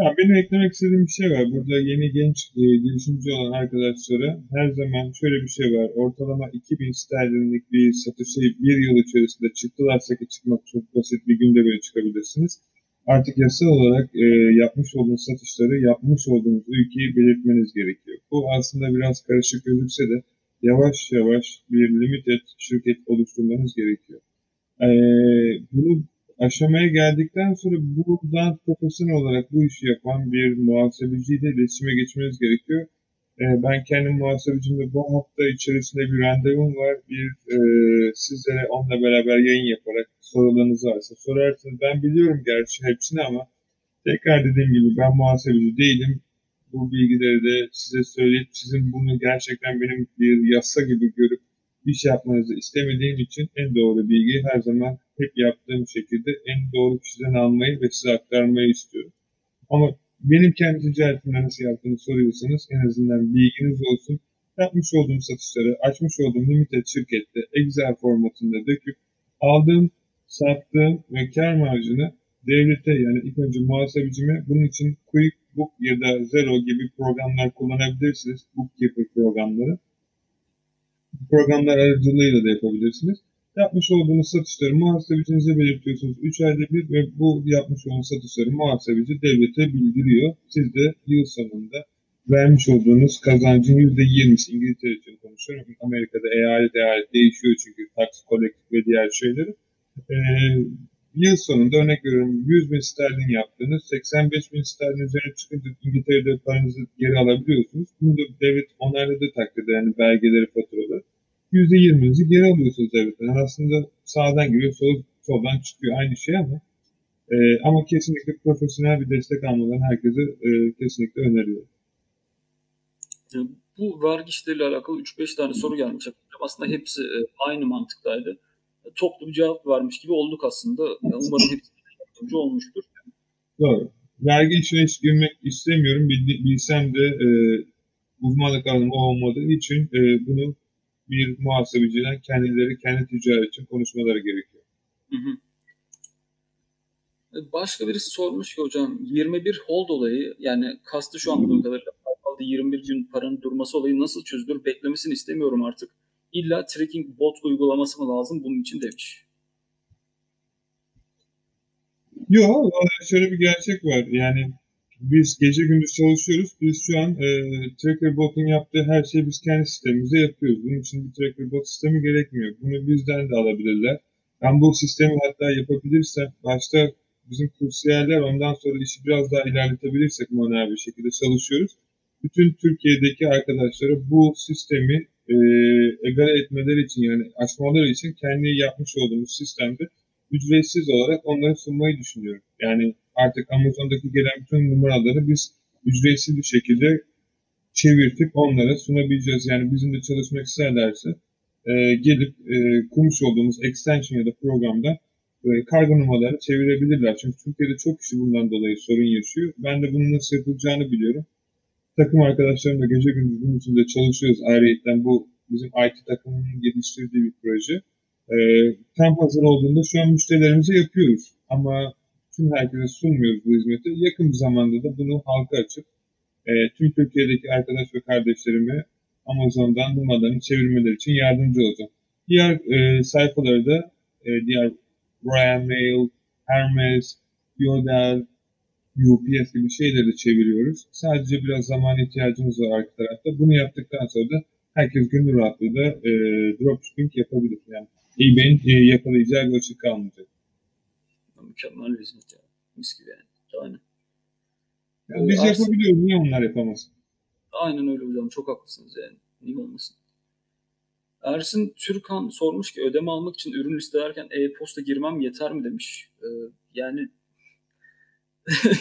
Ya benim eklemek istediğim bir şey var. Burada yeni genç e, girişimci olan arkadaşlara her zaman şöyle bir şey var. Ortalama 2000 sterlinlik bir satışı bir yıl içerisinde çıktılarsa ki çıkmak çok basit bir günde bile çıkabilirsiniz. Artık yasal olarak e, yapmış olduğunuz satışları yapmış olduğunuz ülkeyi belirtmeniz gerekiyor. Bu aslında biraz karışık gözükse de yavaş yavaş bir limited şirket oluşturmanız gerekiyor. E, bunu aşamaya geldikten sonra buradan profesyonel olarak bu işi yapan bir muhasebeciyle iletişime geçmeniz gerekiyor. Ee, ben kendim muhasebecimle bu hafta içerisinde bir randevum var. Bir e, sizlere onunla beraber yayın yaparak sorularınız varsa sorarsınız. Ben biliyorum gerçi hepsini ama tekrar dediğim gibi ben muhasebeci değilim. Bu bilgileri de size söyleyip sizin bunu gerçekten benim bir yasa gibi görüp iş yapmanızı istemediğim için en doğru bilgiyi her zaman hep yaptığım şekilde en doğru kişiden almayı ve size aktarmayı istiyorum. Ama benim kendi ticaretimde nasıl yaptığımı soruyorsanız en azından bilginiz olsun. Yapmış olduğum satışları açmış olduğum limited şirkette Excel formatında döküp aldığım, sattığım ve kar marjını devlete yani ilk önce muhasebecime bunun için QuickBook ya da Zero gibi programlar kullanabilirsiniz. Bookkeeper programları programlar aracılığıyla da yapabilirsiniz. Yapmış olduğunuz satışları muhasebecinize belirtiyorsunuz 3 ayda bir ve bu yapmış olduğunuz satışları muhasebeci devlete bildiriyor. Siz de yıl sonunda vermiş olduğunuz kazancın %20'si İngiltere için konuşuyorum. Amerika'da eyalet eyalet değişiyor çünkü tax, kolektif ve diğer şeyleri. Ee, yıl sonunda örnek veriyorum 100 bin sterlin yaptığınız 85 bin sterlin üzerine çıkınca İngiltere'de paranızı geri alabiliyorsunuz. Bunu da devlet onayladığı takdirde yani belgeleri, faturaları %20'nizi geri alıyorsunuz devletten. Yani aslında sağdan giriyor, sol, soldan çıkıyor aynı şey ama E, ama kesinlikle profesyonel bir destek almalarını herkese e, kesinlikle öneriyorum. Bu vergi işleriyle alakalı 3-5 tane soru gelmiş. Aslında hepsi e, aynı mantıktaydı. Toplu bir cevap vermiş gibi olduk aslında. Umarım hepsi yardımcı olmuştur. Doğru. Vergi işine hiç girmek istemiyorum. Bilsem de e, uzmanlık alanım olmadığı için e, bunu bir muhasebeciden kendileri kendi ticaret için konuşmaları gerekiyor. Hı hı. Başka birisi sormuş ki hocam 21 hold olayı yani kastı şu an bu kadarıyla PayPal'da 21 gün paranın durması olayı nasıl çözülür beklemesini istemiyorum artık. İlla tracking bot uygulaması mı lazım bunun için demiş. Yok şöyle bir gerçek var yani biz gece gündüz çalışıyoruz. Biz şu an e, Tracker Bot'un yaptığı her şeyi biz kendi sistemimizde yapıyoruz. Bunun için bir Tracker Bot sistemi gerekmiyor. Bunu bizden de alabilirler. Ben bu sistemi hatta yapabilirsem başta bizim kursiyerler ondan sonra işi biraz daha ilerletebilirsek manuel bir şekilde çalışıyoruz. Bütün Türkiye'deki arkadaşlara bu sistemi e, egale etmeleri için yani aşmaları için kendi yapmış olduğumuz sistemde ücretsiz olarak onlara sunmayı düşünüyorum. Yani artık Amazon'daki gelen bütün numaraları biz ücretsiz bir şekilde çevirtip onlara sunabileceğiz. Yani bizimle çalışmak isterlerse e, gelip e, kurmuş olduğumuz extension ya da programda e, kargo numaralarını çevirebilirler. Çünkü Türkiye'de çok kişi bundan dolayı sorun yaşıyor. Ben de bunun nasıl yapılacağını biliyorum. Takım arkadaşlarımla gece gündüz bunun içinde çalışıyoruz ayrıyetten. Bu bizim IT takımının geliştirdiği bir proje. E, tam hazır olduğunda şu an müşterilerimize yapıyoruz. Ama tüm herkese sunmuyoruz bu hizmeti. Yakın bir zamanda da bunu halka açıp e, tüm Türkiye'deki arkadaş ve kardeşlerime Amazon'dan numaralarını çevirmeleri için yardımcı olacağım. Diğer e, sayfaları da e, diğer Royal Mail, Hermes, Yodel, UPS gibi şeyleri de çeviriyoruz. Sadece biraz zaman ihtiyacımız var arka tarafta. Bunu yaptıktan sonra da herkes gönül rahatlığıyla e, dropshipping yapabilir. Yani eBay'in e, yakalayacağı bir açık kalmayacak. Mükemmel bir hizmet ya. Mis gibi yani. Aynen. Yani biz Ersin, yapabiliyoruz. Niye onlar yapamaz? Aynen öyle hocam. Çok haklısınız yani. Niye olmasın? Ersin Türkan sormuş ki ödeme almak için ürün listelerken e-posta girmem yeter mi demiş. Ee, yani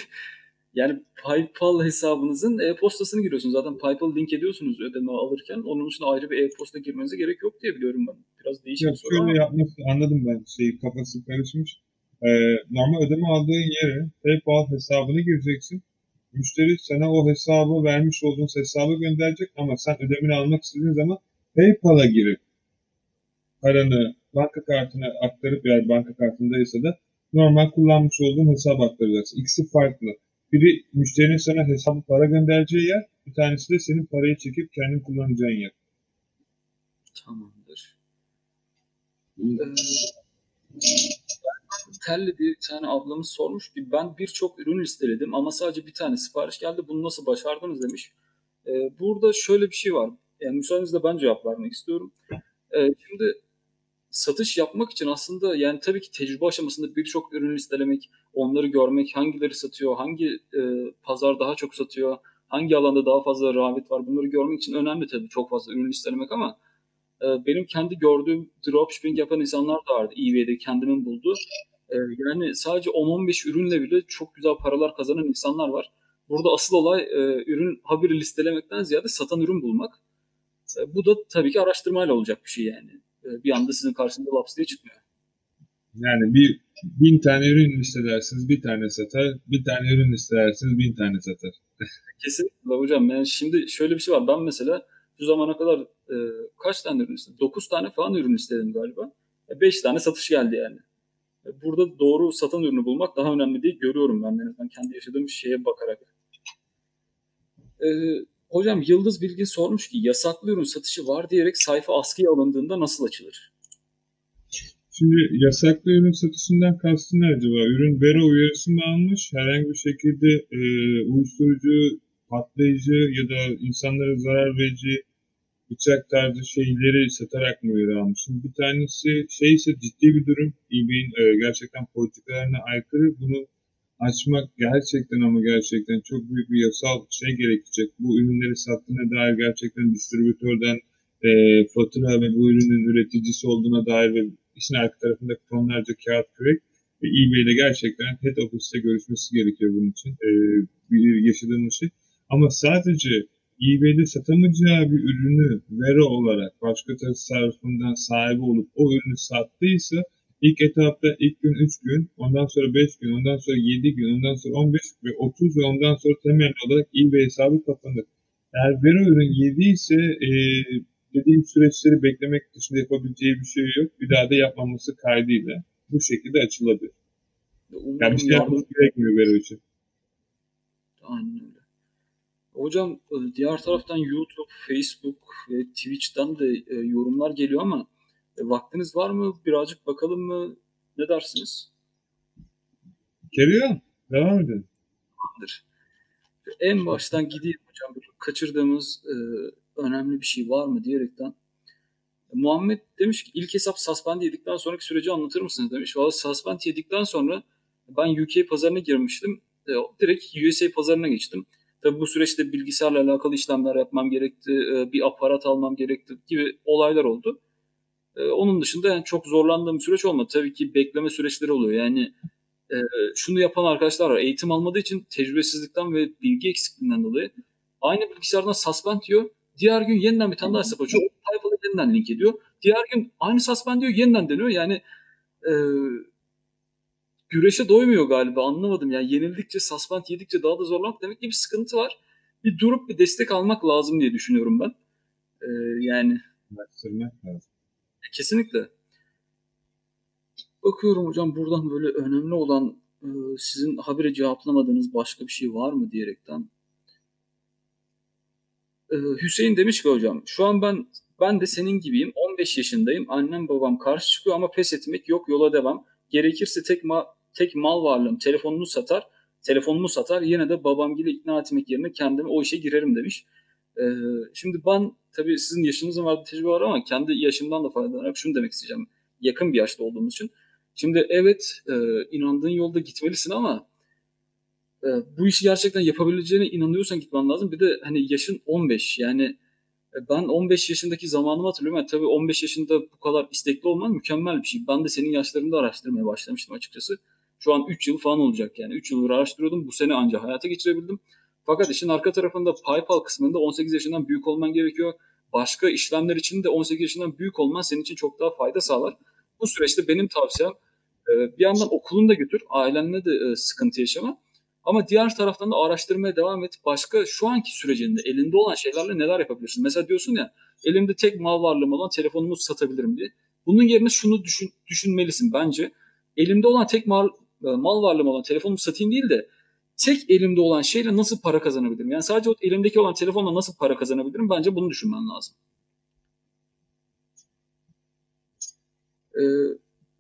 yani PayPal hesabınızın e-postasını giriyorsunuz. Zaten PayPal link ediyorsunuz ödeme alırken. Onun için ayrı bir e-posta girmenize gerek yok diye biliyorum ben. Biraz değişik bir soru ama. yapması anladım ben. Şey, kafası karışmış. Ee, normal ödeme aldığın yere PayPal hesabını gireceksin. Müşteri sana o hesabı vermiş olduğun hesabı gönderecek ama sen ödemeni almak istediğin zaman PayPal'a girip paranı banka kartına aktarıp eğer banka kartındaysa da normal kullanmış olduğun hesap aktaracaksın. İkisi farklı. Biri müşterinin sana hesabı para göndereceği yer, bir tanesi de senin parayı çekip kendin kullanacağın yer. Tamamdır. Ee, Telli bir tane ablamız sormuş ki ben birçok ürün listeledim ama sadece bir tane sipariş geldi. Bunu nasıl başardınız demiş. Ee, burada şöyle bir şey var. Yani müsaadenizle ben cevap vermek istiyorum. Ee, şimdi satış yapmak için aslında yani tabii ki tecrübe aşamasında birçok ürün listelemek, onları görmek, hangileri satıyor, hangi e, pazar daha çok satıyor, hangi alanda daha fazla rağbet var bunları görmek için önemli tabii çok fazla ürün listelemek ama e, benim kendi gördüğüm dropshipping yapan insanlar da vardı eBay'de kendimin bulduğu. E, yani sadece 10-15 ürünle bile çok güzel paralar kazanan insanlar var. Burada asıl olay e, ürün haberi listelemekten ziyade satan ürün bulmak. E, bu da tabii ki araştırmayla olacak bir şey yani. E, bir anda sizin karşınıza laps diye çıkmıyor. Yani bir bin tane ürün listelersiniz bir tane satar, bir tane ürün listelersiniz bin tane satar. Kesinlikle hocam. Yani şimdi şöyle bir şey var. Ben mesela bu zamana kadar e, kaç tane ürün istedim? 9 tane falan ürün istedim galiba. 5 e, tane satış geldi yani. Burada doğru satan ürünü bulmak daha önemli değil. Görüyorum ben en azından kendi yaşadığım şeye bakarak. E, hocam Yıldız Bilgin sormuş ki yasaklı ürün satışı var diyerek sayfa askıya alındığında nasıl açılır? Şimdi yasaklı ürün satışından kastı ne acaba? Ürün vero uyarısı mı almış? Herhangi bir şekilde e, uyuşturucu, patlayıcı ya da insanlara zarar verici bıçak tarzı şeyleri satarak mı uyarı almış? Şimdi bir tanesi şeyse ciddi bir durum. eBay'in e, gerçekten politikalarına aykırı. Bunu açmak gerçekten ama gerçekten çok büyük bir yasal şey gerekecek. Bu ürünleri sattığına dair gerçekten distribütörden e, fatura ve bu ürünün üreticisi olduğuna dair ve işin arka tarafında tonlarca kağıt kürek Ve eBay'de gerçekten head office'te görüşmesi gerekiyor bunun için. E, bir yaşadığımız şey. Ama sadece eBay'de satamayacağı bir ürünü vero olarak başka tasarrufundan sahibi olup o ürünü sattıysa ilk etapta ilk gün 3 gün, ondan sonra 5 gün, ondan sonra 7 gün, ondan sonra 15 ve 30 ve ondan sonra temel olarak eBay hesabı kapanır. Eğer vero ürün yediyse e, dediğim süreçleri beklemek dışında yapabileceği bir şey yok. Bir daha da yapmaması kaydıyla bu şekilde açılabilir. Umarım Yani bir şey yapması gerekmiyor vero için. Aynen. Hocam e, diğer taraftan YouTube, Facebook ve Twitch'ten de e, yorumlar geliyor ama e, vaktiniz var mı? Birazcık bakalım mı? Ne dersiniz? Carry Devam edelim. Tamamdır. En baştan gideyim hocam. Kaçırdığımız önemli bir şey var mı diyerekten. Muhammed demiş ki ilk hesap suspend yedikten sonraki süreci anlatır mısınız demiş. Valla suspend yedikten sonra ben UK pazarına girmiştim. Direkt USA pazarına geçtim. Tabii bu süreçte bilgisayarla alakalı işlemler yapmam gerekti. e, bir aparat almam gerekti gibi olaylar oldu. E, onun dışında yani çok zorlandığım süreç olmadı. Tabii ki bekleme süreçleri oluyor. Yani e, şunu yapan arkadaşlar var. Eğitim almadığı için tecrübesizlikten ve bilgi eksikliğinden dolayı aynı bilgisayardan suspend diyor. Diğer gün yeniden bir tane daha hesap açıyor. Sayfaları yeniden link ediyor. Diğer gün aynı suspend diyor. Yeniden deniyor. Yani e, güreşe doymuyor galiba. Anlamadım. Yani yenildikçe, suspend yedikçe daha da zorlamak demek ki bir sıkıntı var. Bir durup bir destek almak lazım diye düşünüyorum ben. E, yani Araştırmak lazım. Kesinlikle. Bakıyorum hocam buradan böyle önemli olan e, sizin habire cevaplamadığınız başka bir şey var mı diyerekten. E, Hüseyin demiş ki hocam şu an ben ben de senin gibiyim 15 yaşındayım annem babam karşı çıkıyor ama pes etmek yok yola devam. Gerekirse tek ma tek mal varlığım telefonumu satar telefonumu satar yine de babam gibi ikna etmek yerine kendime o işe girerim demiş. E, şimdi ben tabii sizin yaşınızın vardı tecrübe var ama kendi yaşımdan da faydalanarak şunu demek isteyeceğim. Yakın bir yaşta olduğumuz için. Şimdi evet e, inandığın yolda gitmelisin ama e, bu işi gerçekten yapabileceğine inanıyorsan gitmen lazım. Bir de hani yaşın 15 yani e, ben 15 yaşındaki zamanımı hatırlıyorum. Yani tabii 15 yaşında bu kadar istekli olman mükemmel bir şey. Ben de senin yaşlarında araştırmaya başlamıştım açıkçası. Şu an 3 yıl falan olacak yani. 3 yıldır araştırıyordum. Bu sene ancak hayata geçirebildim. Fakat işin arka tarafında PayPal kısmında 18 yaşından büyük olman gerekiyor. Başka işlemler için de 18 yaşından büyük olman senin için çok daha fayda sağlar. Bu süreçte benim tavsiyem e, bir yandan okulunu da götür. Ailenle de e, sıkıntı yaşama. Ama diğer taraftan da araştırmaya devam et. Başka şu anki sürecinde elinde olan şeylerle neler yapabilirsin? Mesela diyorsun ya elimde tek mal varlığım olan telefonumu satabilirim diye. Bunun yerine şunu düşün, düşünmelisin bence. Elimde olan tek mal, mal varlığım olan telefonumu satayım değil de tek elimde olan şeyle nasıl para kazanabilirim? Yani sadece o elimdeki olan telefonla nasıl para kazanabilirim? Bence bunu düşünmen lazım. Ee,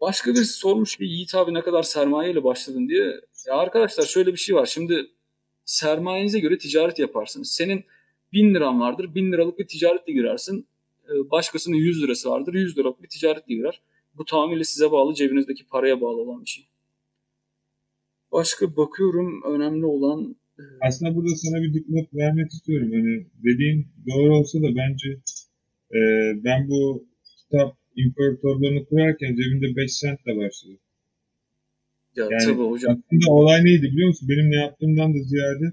başka birisi sormuş ki Yiğit abi ne kadar sermayeyle başladın diye. Ya arkadaşlar şöyle bir şey var. Şimdi sermayenize göre ticaret yaparsınız. Senin bin liran vardır. Bin liralık bir ticaretle girersin. Ee, Başkasının 100 lirası vardır. 100 liralık bir ticaretle girer. Bu tamamıyla size bağlı, cebinizdeki paraya bağlı olan bir şey. Başka bakıyorum önemli olan e, Aslında burada sana bir dipnot vermek istiyorum. Hani dediğin doğru olsa da bence e, ben bu kitap imparatorluğunu kurarken cebimde 5 centle başladım. ya Yani tabii hocam aslında olay neydi biliyor musun? Benim ne yaptığımdan da ziyade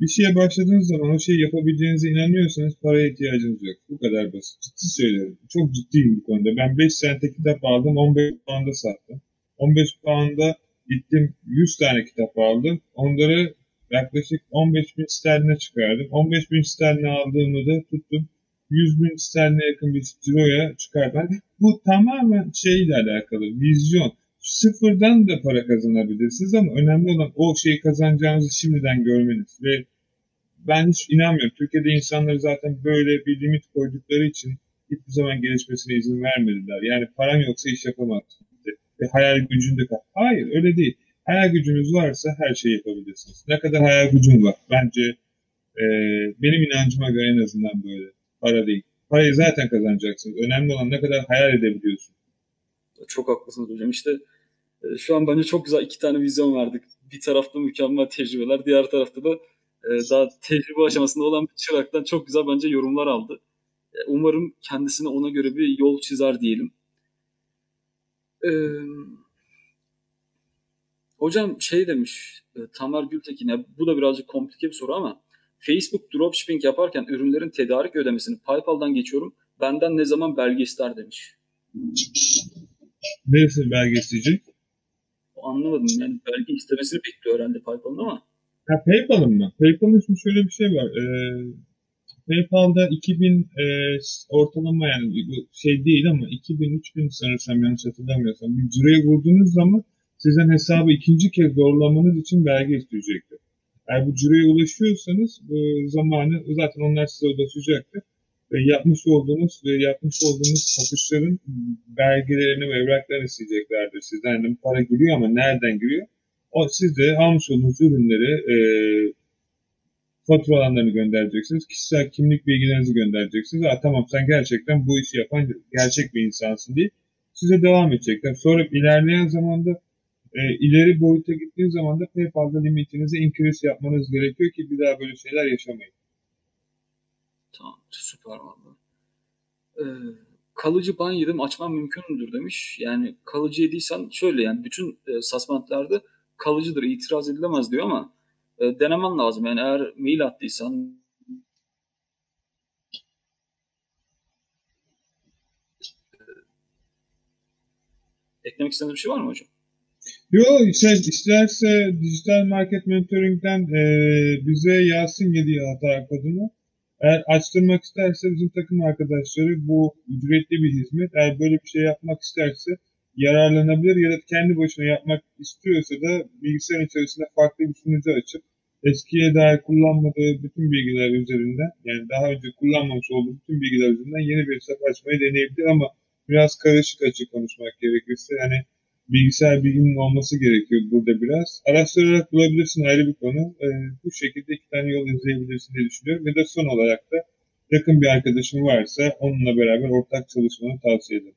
bir şeye başladığınız zaman o şeyi yapabileceğinize inanıyorsanız paraya ihtiyacınız yok. Bu kadar basit. Ciddi söylüyorum. Çok ciddiyim bu konuda. Ben 5 sente kitap aldım, 15 pound'a sattım. 15 pound'a gittim 100 tane kitap aldım. Onları yaklaşık 15 bin sterline çıkardım. 15 bin sterline aldığımı da tuttum. 100 bin sterline yakın bir ciroya çıkardım. Bu tamamen şeyle alakalı, vizyon. Sıfırdan da para kazanabilirsiniz ama önemli olan o şeyi kazanacağınızı şimdiden görmeniz. Ve ben hiç inanmıyorum. Türkiye'de insanları zaten böyle bir limit koydukları için hiçbir zaman gelişmesine izin vermediler. Yani paran yoksa iş yapamazsın. Ve hayal gücünde kal. Hayır öyle değil. Hayal gücünüz varsa her şeyi yapabilirsiniz. Ne kadar hayal gücün var. Bence e, benim inancıma göre en azından böyle. Para değil. Parayı zaten kazanacaksınız. Önemli olan ne kadar hayal edebiliyorsun. çok haklısınız hocam. İşte e, şu an bence çok güzel iki tane vizyon verdik. Bir tarafta mükemmel tecrübeler, diğer tarafta da e, daha tecrübe aşamasında olan bir çıraktan çok güzel bence yorumlar aldı. E, Umarım kendisine ona göre bir yol çizer diyelim. E, Hocam şey demiş Tamer Gültekin bu da birazcık komplike bir soru ama Facebook dropshipping yaparken ürünlerin tedarik ödemesini PayPal'dan geçiyorum. Benden ne zaman belge ister demiş. Neresi belge isteyecek? Anlamadım yani belge istemesini bekliyor herhalde PayPal'ın ama. Ha PayPal'ın mı? PayPal'ın şimdi şöyle bir şey var. Ee, PayPal'da 2000 e, ortalama yani bu şey değil ama 2000-3000 sanırsam yanlış hatırlamıyorsam bir cüreyi vurduğunuz zaman sizden hesabı ikinci kez doğrulamanız için belge isteyecektir. Eğer bu cüreye ulaşıyorsanız bu zamanı zaten onlar size ulaşacaktır. Ve yapmış olduğunuz ve yapmış olduğunuz satışların belgelerini ve evraklarını isteyeceklerdir sizden. Yani para giriyor ama nereden giriyor? O, siz de almış olduğunuz ürünleri e, faturalarını göndereceksiniz. Kişisel kimlik bilgilerinizi göndereceksiniz. Aa, tamam sen gerçekten bu işi yapan gerçek bir insansın diye size devam edecekler. Sonra ilerleyen zamanda e, ileri boyuta gittiğiniz zaman da PayPal'da limitinizi increase yapmanız gerekiyor ki bir daha böyle şeyler yaşamayın. Tamam süper valla. Ee, kalıcı ban yedim açmam mümkün müdür demiş. Yani kalıcı yediysen şöyle yani bütün e, kalıcıdır itiraz edilemez diyor ama e, denemen lazım. Yani eğer mail attıysan e, eklemek istediğiniz bir şey var mı hocam? Yok şey, isterse dijital market mentoring'den e, bize yazsın 7 hata kodunu. Eğer açtırmak isterse bizim takım arkadaşları bu ücretli bir hizmet. Eğer böyle bir şey yapmak isterse yararlanabilir ya da kendi başına yapmak istiyorsa da bilgisayar içerisinde farklı bir sunucu açıp eskiye dair kullanmadığı bütün bilgiler üzerinden yani daha önce kullanmamış olduğu bütün bilgiler üzerinden yeni bir hesap açmayı deneyebilir ama biraz karışık açık konuşmak gerekirse yani bilgisayar bilginin olması gerekiyor burada biraz. Araştırarak bulabilirsin ayrı bir konu. Ee, bu şekilde iki tane yol izleyebilirsin diye düşünüyorum. Ve de son olarak da yakın bir arkadaşın varsa onunla beraber ortak çalışmanı tavsiye ederim.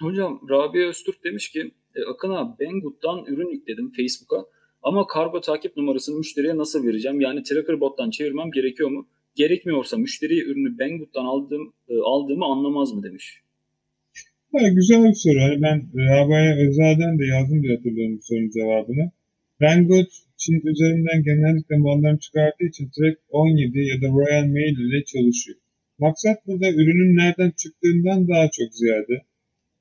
Hocam Rabia Öztürk demiş ki e, Akın abi Banggood'dan ürün yükledim Facebook'a ama kargo takip numarasını müşteriye nasıl vereceğim? Yani tracker bot'tan çevirmem gerekiyor mu? Gerekmiyorsa müşteriye ürünü Banggood'dan aldığım, e, aldığımı anlamaz mı demiş. Ha, güzel bir soru. Hani ben Rabaya Özel'den de yazdım diye hatırlıyorum bu sorunun cevabını. Banggood Çin üzerinden genellikle mallarını çıkarttığı için Track 17 ya da Royal Mail ile çalışıyor. Maksat burada ürünün nereden çıktığından daha çok ziyade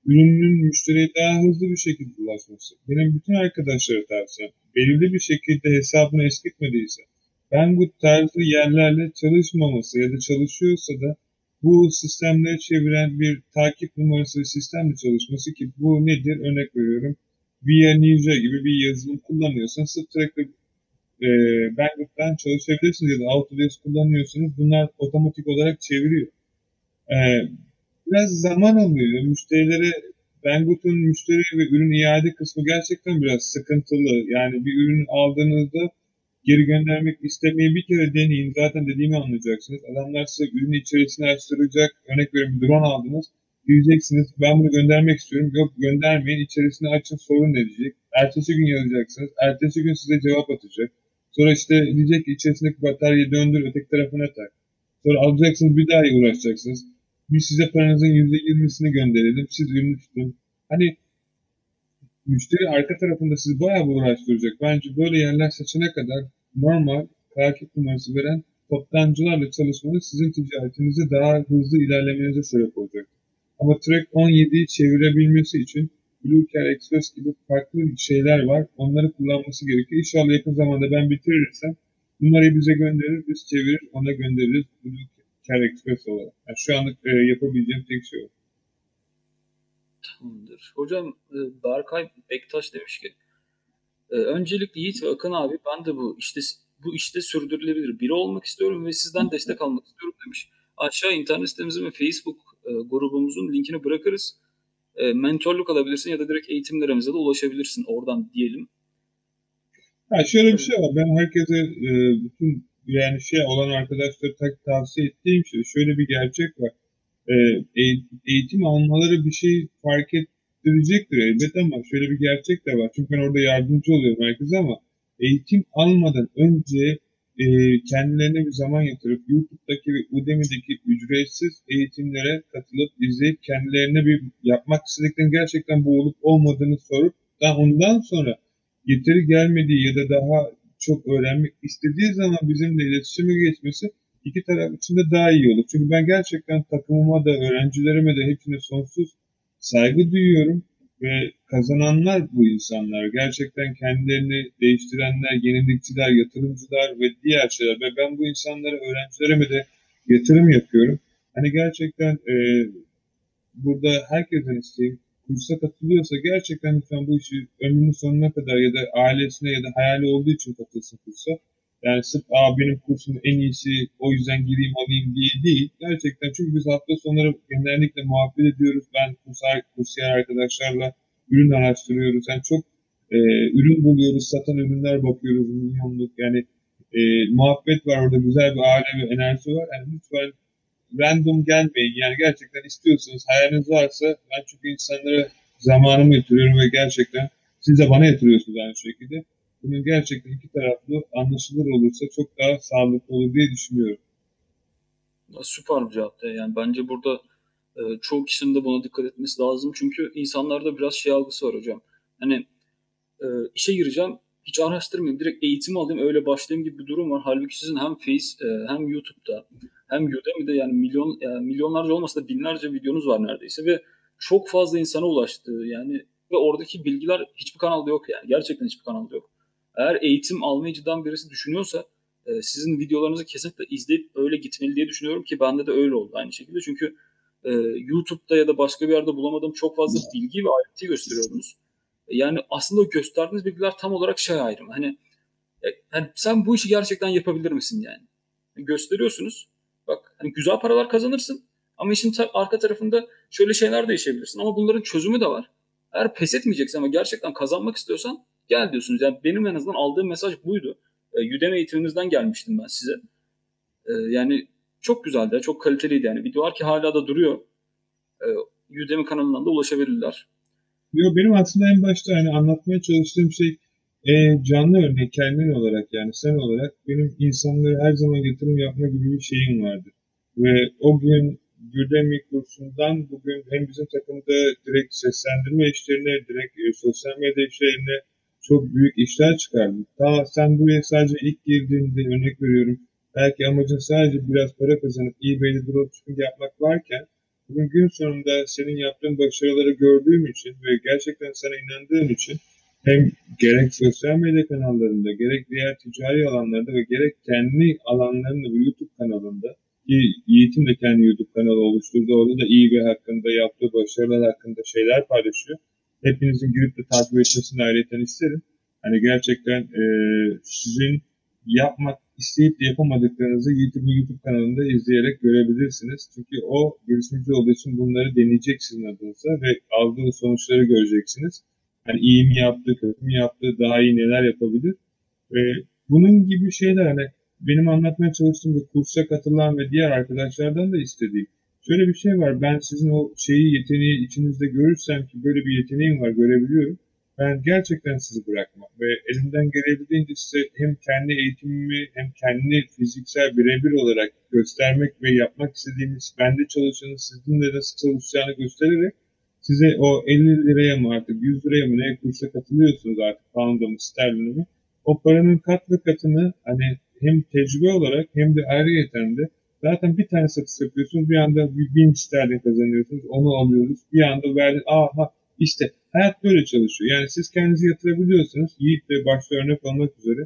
ürünün müşteriye daha hızlı bir şekilde ulaşması. Benim bütün arkadaşlara tavsiyem belirli bir şekilde hesabını eskitmediyse Banggood tarzı yerlerle çalışmaması ya da çalışıyorsa da bu sistemleri çeviren bir takip numarası sistemle çalışması ki bu nedir? Örnek veriyorum. Via Ninja gibi bir yazılım kullanıyorsan tracker e, Banggood'dan çalışabilirsiniz ya da Autodesk kullanıyorsanız bunlar otomatik olarak çeviriyor. E, biraz zaman alıyor. Müşterilere Banggood'un müşteri ve ürün iade kısmı gerçekten biraz sıkıntılı. Yani bir ürün aldığınızda geri göndermek istemeyi bir kere deneyin. Zaten dediğimi anlayacaksınız. Adamlar size ürün içerisini açtıracak. Örnek veriyorum bir drone aldınız. Diyeceksiniz ben bunu göndermek istiyorum. Yok göndermeyin. İçerisini açın sorun ne diyecek. Ertesi gün yazacaksınız. Ertesi gün size cevap atacak. Sonra işte diyecek ki içerisindeki bataryayı döndür öteki tarafına tak. Sonra alacaksınız bir daha uğraşacaksınız. Biz size paranızın %20'sini gönderelim. Siz ürünü tutun. Hani müşteri arka tarafında sizi bayağı uğraştıracak. Bence böyle yerler seçene kadar normal takip numarası veren toptancılarla çalışmanız sizin ticaretinizi daha hızlı ilerlemenize sebep olacak. Ama Track 17'yi çevirebilmesi için Bluecare Express gibi farklı şeyler var. Onları kullanması gerekiyor. İnşallah yakın zamanda ben bitirirsem numarayı bize gönderir, biz çevirir, ona göndeririz Bluecare Express olarak. Yani şu anlık e, yapabileceğim tek şey o. Tamamdır. Hocam e, Berkay Bektaş demiş ki e, öncelikle Yiğit ve Akın abi ben de bu işte bu işte sürdürülebilir biri olmak istiyorum ve sizden destek almak istiyorum demiş. Aşağı internet sitemizin ve Facebook e, grubumuzun linkini bırakırız. Mentorluk alabilirsin ya da direkt eğitimlerimize de ulaşabilirsin oradan diyelim. Ha şöyle bir şey var. Ben herkese bütün yani şey olan arkadaşlara tavsiye ettiğim şey şöyle bir gerçek var e, eğitim almaları bir şey fark ettirecektir elbet ama şöyle bir gerçek de var. Çünkü ben orada yardımcı oluyorum herkese ama eğitim almadan önce e, kendilerine bir zaman yatırıp YouTube'daki ve Udemy'deki ücretsiz eğitimlere katılıp izleyip kendilerine bir yapmak istediklerinin gerçekten bu olup olmadığını sorup Daha ondan sonra getiri gelmediği ya da daha çok öğrenmek istediği zaman bizimle iletişime geçmesi iki taraf için de daha iyi olur. Çünkü ben gerçekten takımıma da öğrencilerime de hepsine sonsuz saygı duyuyorum ve kazananlar bu insanlar. Gerçekten kendilerini değiştirenler, yenilikçiler, yatırımcılar ve diğer şeyler. Ve ben bu insanlara, öğrencilerime de yatırım yapıyorum. Hani gerçekten e, burada herkesten isteyeyim kursa katılıyorsa gerçekten lütfen bu işi ömrünün sonuna kadar ya da ailesine ya da hayali olduğu için katılsın kursa. Yani sırf Aa, benim kursum en iyisi o yüzden gireyim alayım diye değil. Gerçekten çünkü biz hafta sonları genellikle muhabbet ediyoruz. Ben kursiyer, kursiyer arkadaşlarla ürün araştırıyoruz. Yani çok e, ürün buluyoruz, satan ürünler bakıyoruz milyonluk. Yani e, muhabbet var orada güzel bir aile ve enerji var. Yani lütfen random gelmeyin. Yani gerçekten istiyorsanız, hayaliniz varsa ben çünkü insanlara zamanımı yatırıyorum ve gerçekten siz de bana yatırıyorsunuz aynı şekilde. Bunun gerçekten iki taraflı anlaşılır olursa çok daha sağlıklı olur diye düşünüyorum. Süper bir cevaptı. Yani bence burada e, çoğu kişinin de buna dikkat etmesi lazım. Çünkü insanlarda biraz şey algısı var hocam. Hani e, işe gireceğim, hiç araştırmayayım, direkt eğitim alayım, öyle başlayayım gibi bir durum var. Halbuki sizin hem Face, e, hem YouTube'da, hem Udemy'de yani milyon yani milyonlarca olmasa da binlerce videonuz var neredeyse ve çok fazla insana ulaştı yani ve oradaki bilgiler hiçbir kanalda yok yani gerçekten hiçbir kanalda yok. Eğer eğitim almayıcıdan birisi düşünüyorsa e, sizin videolarınızı kesinlikle izleyip öyle gitmeli diye düşünüyorum ki bende de öyle oldu aynı şekilde. Çünkü e, YouTube'da ya da başka bir yerde bulamadığım çok fazla bilgi ve ayrıntı gösteriyorsunuz. E, yani aslında gösterdiğiniz bilgiler tam olarak şey ayrımı. Hani e, yani sen bu işi gerçekten yapabilir misin yani? Gösteriyorsunuz. Bak hani güzel paralar kazanırsın ama işin ta- arka tarafında şöyle şeyler de yaşayabilirsin. Ama bunların çözümü de var. Eğer pes etmeyeceksen ama gerçekten kazanmak istiyorsan gel diyorsunuz. Yani benim en azından aldığım mesaj buydu. E, Udemy eğitiminizden gelmiştim ben size. E, yani çok güzeldi, çok kaliteliydi yani. Videolar ki hala da duruyor. E, Udemy kanalından da ulaşabilirler. Yo, benim aslında en başta hani anlatmaya çalıştığım şey e, canlı örnek kendin olarak yani sen olarak benim insanlara her zaman yatırım yapma gibi bir şeyim vardır. Ve o gün Udemy kursundan bugün hem bizim takımda direkt seslendirme işlerine, direkt e, sosyal medya işlerine çok büyük işler çıkardım. Daha sen buraya sadece ilk girdiğinde örnek veriyorum. Belki amacın sadece biraz para kazanıp eBay'de dropshipping yapmak varken bugün gün sonunda senin yaptığın başarıları gördüğüm için ve gerçekten sana inandığım için hem gerek sosyal medya kanallarında, gerek diğer ticari alanlarda ve gerek kendi alanlarında ve YouTube kanalında ki Yiğit'in de kendi YouTube kanalı oluşturdu. Orada da iyi bir hakkında, yaptığı başarılar hakkında şeyler paylaşıyor. Hepinizin girip de takip etmesini ayrıca isterim. Hani gerçekten e, sizin yapmak isteyip de yapamadıklarınızı YouTube, YouTube kanalında izleyerek görebilirsiniz. Çünkü o girişimci olduğu için bunları deneyecek sizin adınıza ve aldığı sonuçları göreceksiniz. Hani iyi mi yaptı, kötü mü yaptı, daha iyi neler yapabilir. Ve bunun gibi şeyler hani benim anlatmaya çalıştığım bir kursa katılan ve diğer arkadaşlardan da istediğim. Şöyle bir şey var, ben sizin o şeyi, yeteneği içinizde görürsem ki böyle bir yeteneğim var, görebiliyorum. Ben gerçekten sizi bırakmam ve elimden gelebildiğince size hem kendi eğitimimi hem kendi fiziksel birebir olarak göstermek ve yapmak istediğimiz, bende çalışanın sizin de nasıl çalışacağını göstererek size o 50 liraya mı artık 100 liraya mı ne kursa katılıyorsunuz artık pound'a mı sterlini mi o paranın kat ve katını hani hem tecrübe olarak hem de ayrıyeten de zaten bir tane satış yapıyorsunuz bir anda bir bin sterlin kazanıyorsunuz onu alıyoruz. Bir anda verdi aha işte hayat böyle çalışıyor yani siz kendinizi yatırabiliyorsunuz Yiğit ve başta örnek olmak üzere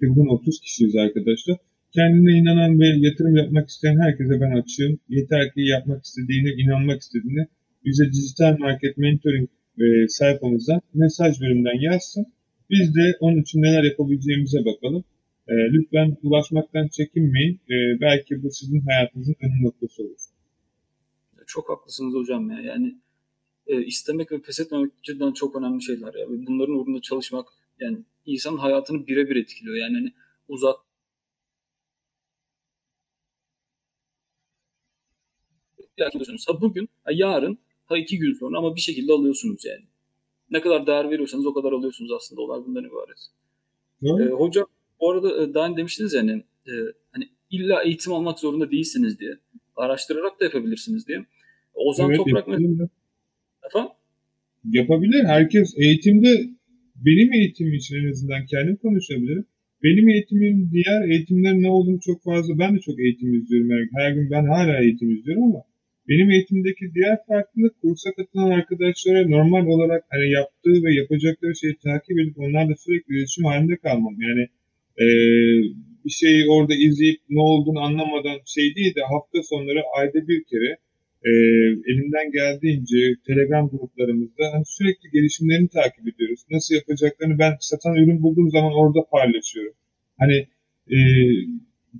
ki bugün 30 kişiyiz arkadaşlar kendine inanan ve yatırım yapmak isteyen herkese ben açığım. Yeter ki yapmak istediğine, inanmak istediğine bize dijital market mentoring e, sayfamızdan mesaj bölümünden yazsın. Biz de onun için neler yapabileceğimize bakalım. E, lütfen ulaşmaktan çekinmeyin. E, belki bu sizin hayatınızın önüm noktası olur. Çok haklısınız hocam ya. Yani e, istemek ve pes etmemek cidden çok önemli şeyler ya. Ve bunların uğrunda çalışmak yani insanın hayatını birebir etkiliyor. Yani hani uzak ha bugün, ha yarın, ha iki gün sonra ama bir şekilde alıyorsunuz yani. Ne kadar değer veriyorsanız o kadar alıyorsunuz aslında. Olay bundan ibaret. Ee, hocam bu arada e, daha demiştiniz yani e, hani illa eğitim almak zorunda değilsiniz diye. Araştırarak da yapabilirsiniz diye. Ozan evet, Toprak mesela... Efendim? yapabilir. Herkes eğitimde benim eğitimim için en azından kendim konuşabilirim. Benim eğitimin diğer eğitimlerin ne olduğunu çok fazla ben de çok eğitim izliyorum. Yani her gün ben hala eğitim izliyorum ama benim eğitimdeki diğer farklılık kursa katılan arkadaşlara normal olarak hani yaptığı ve yapacakları şeyi takip edip onlarla sürekli iletişim halinde kalmam. Yani e, bir şeyi orada izleyip ne olduğunu anlamadan şey değil de hafta sonları ayda bir kere e, elimden geldiğince Telegram gruplarımızda hani sürekli gelişimlerini takip ediyoruz. Nasıl yapacaklarını ben satan ürün bulduğum zaman orada paylaşıyorum. Hani e,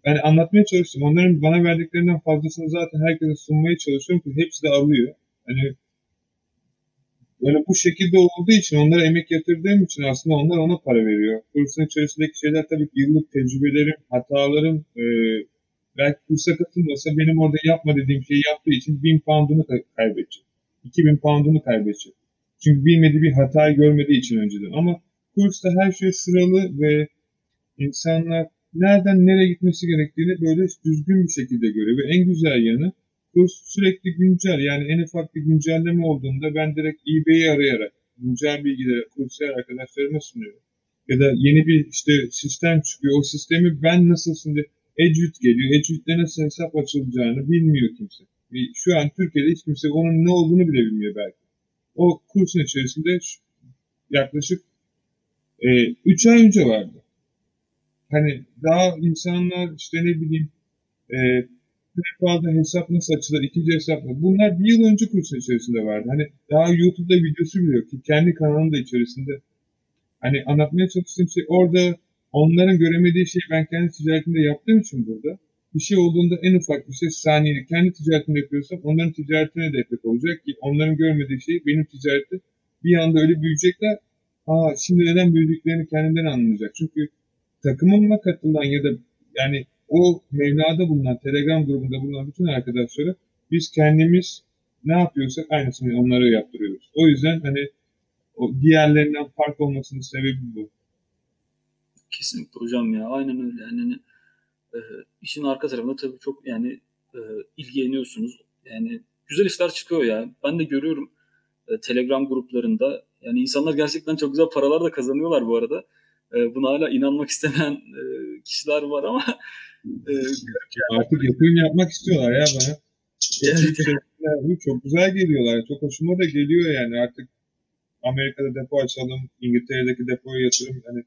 ben anlatmaya çalıştım. Onların bana verdiklerinden fazlasını zaten herkese sunmaya çalışıyorum ki hepsi de alıyor. Hani böyle bu şekilde olduğu için onlara emek yatırdığım için aslında onlar ona para veriyor. Kursun içerisindeki şeyler tabii yıllık tecrübelerim, hatalarım, e, belki kursa katılmasa benim orada yapma dediğim şeyi yaptığı için 1000 pound'unu kaybedecek. 2000 pound'unu kaybedecek. Çünkü bilmediği bir hatayı görmediği için önceden. Ama kursta her şey sıralı ve insanlar nereden nereye gitmesi gerektiğini böyle düzgün bir şekilde görüyor. Ve en güzel yanı kurs sürekli güncel. Yani en ufak bir güncelleme olduğunda ben direkt eBay'i arayarak güncel bilgileri kursiyer arkadaşlarıma sunuyorum. Ya da yeni bir işte sistem çıkıyor. O sistemi ben nasıl şimdi Ecvit geliyor. Ecvit'te nasıl hesap açılacağını bilmiyor kimse. Şu an Türkiye'de hiç kimse onun ne olduğunu bile bilmiyor belki. O kursun içerisinde yaklaşık 3 e, ay önce vardı. Hani daha insanlar işte ne bileyim e, fazla hesap nasıl açılır, ikinci hesap mı? Bunlar bir yıl önce kursun içerisinde vardı. Hani daha YouTube'da videosu bile yok ki kendi kanalım da içerisinde. Hani anlatmaya çalıştığım şey orada onların göremediği şeyi ben kendi ticaretimde yaptığım için burada bir şey olduğunda en ufak bir şey saniyelik kendi ticaretini yapıyorsam onların ticaretine de efekt olacak ki onların görmediği şey benim ticareti bir anda öyle büyüyecekler. Aa şimdi neden büyüdüklerini kendinden anlayacak. Çünkü takımıma katılan ya da yani o Mevla'da bulunan, Telegram grubunda bulunan bütün arkadaşlara biz kendimiz ne yapıyorsak aynısını onlara yaptırıyoruz. O yüzden hani o diğerlerinden fark olmasının sebebi bu. Kesinlikle hocam ya. Aynen öyle. Yani hani, e, işin arka tarafında tabii çok yani e, ilgileniyorsunuz. Yani güzel işler çıkıyor ya. Ben de görüyorum e, Telegram gruplarında. Yani insanlar gerçekten çok güzel paralar da kazanıyorlar bu arada. E, buna hala inanmak istemeyen e, kişiler var ama e, artık yatırım yapmak istiyorlar ya bana. Evet. Çok güzel geliyorlar. Çok hoşuma da geliyor yani artık Amerika'da depo açalım, İngiltere'deki depoya yatırım. Yani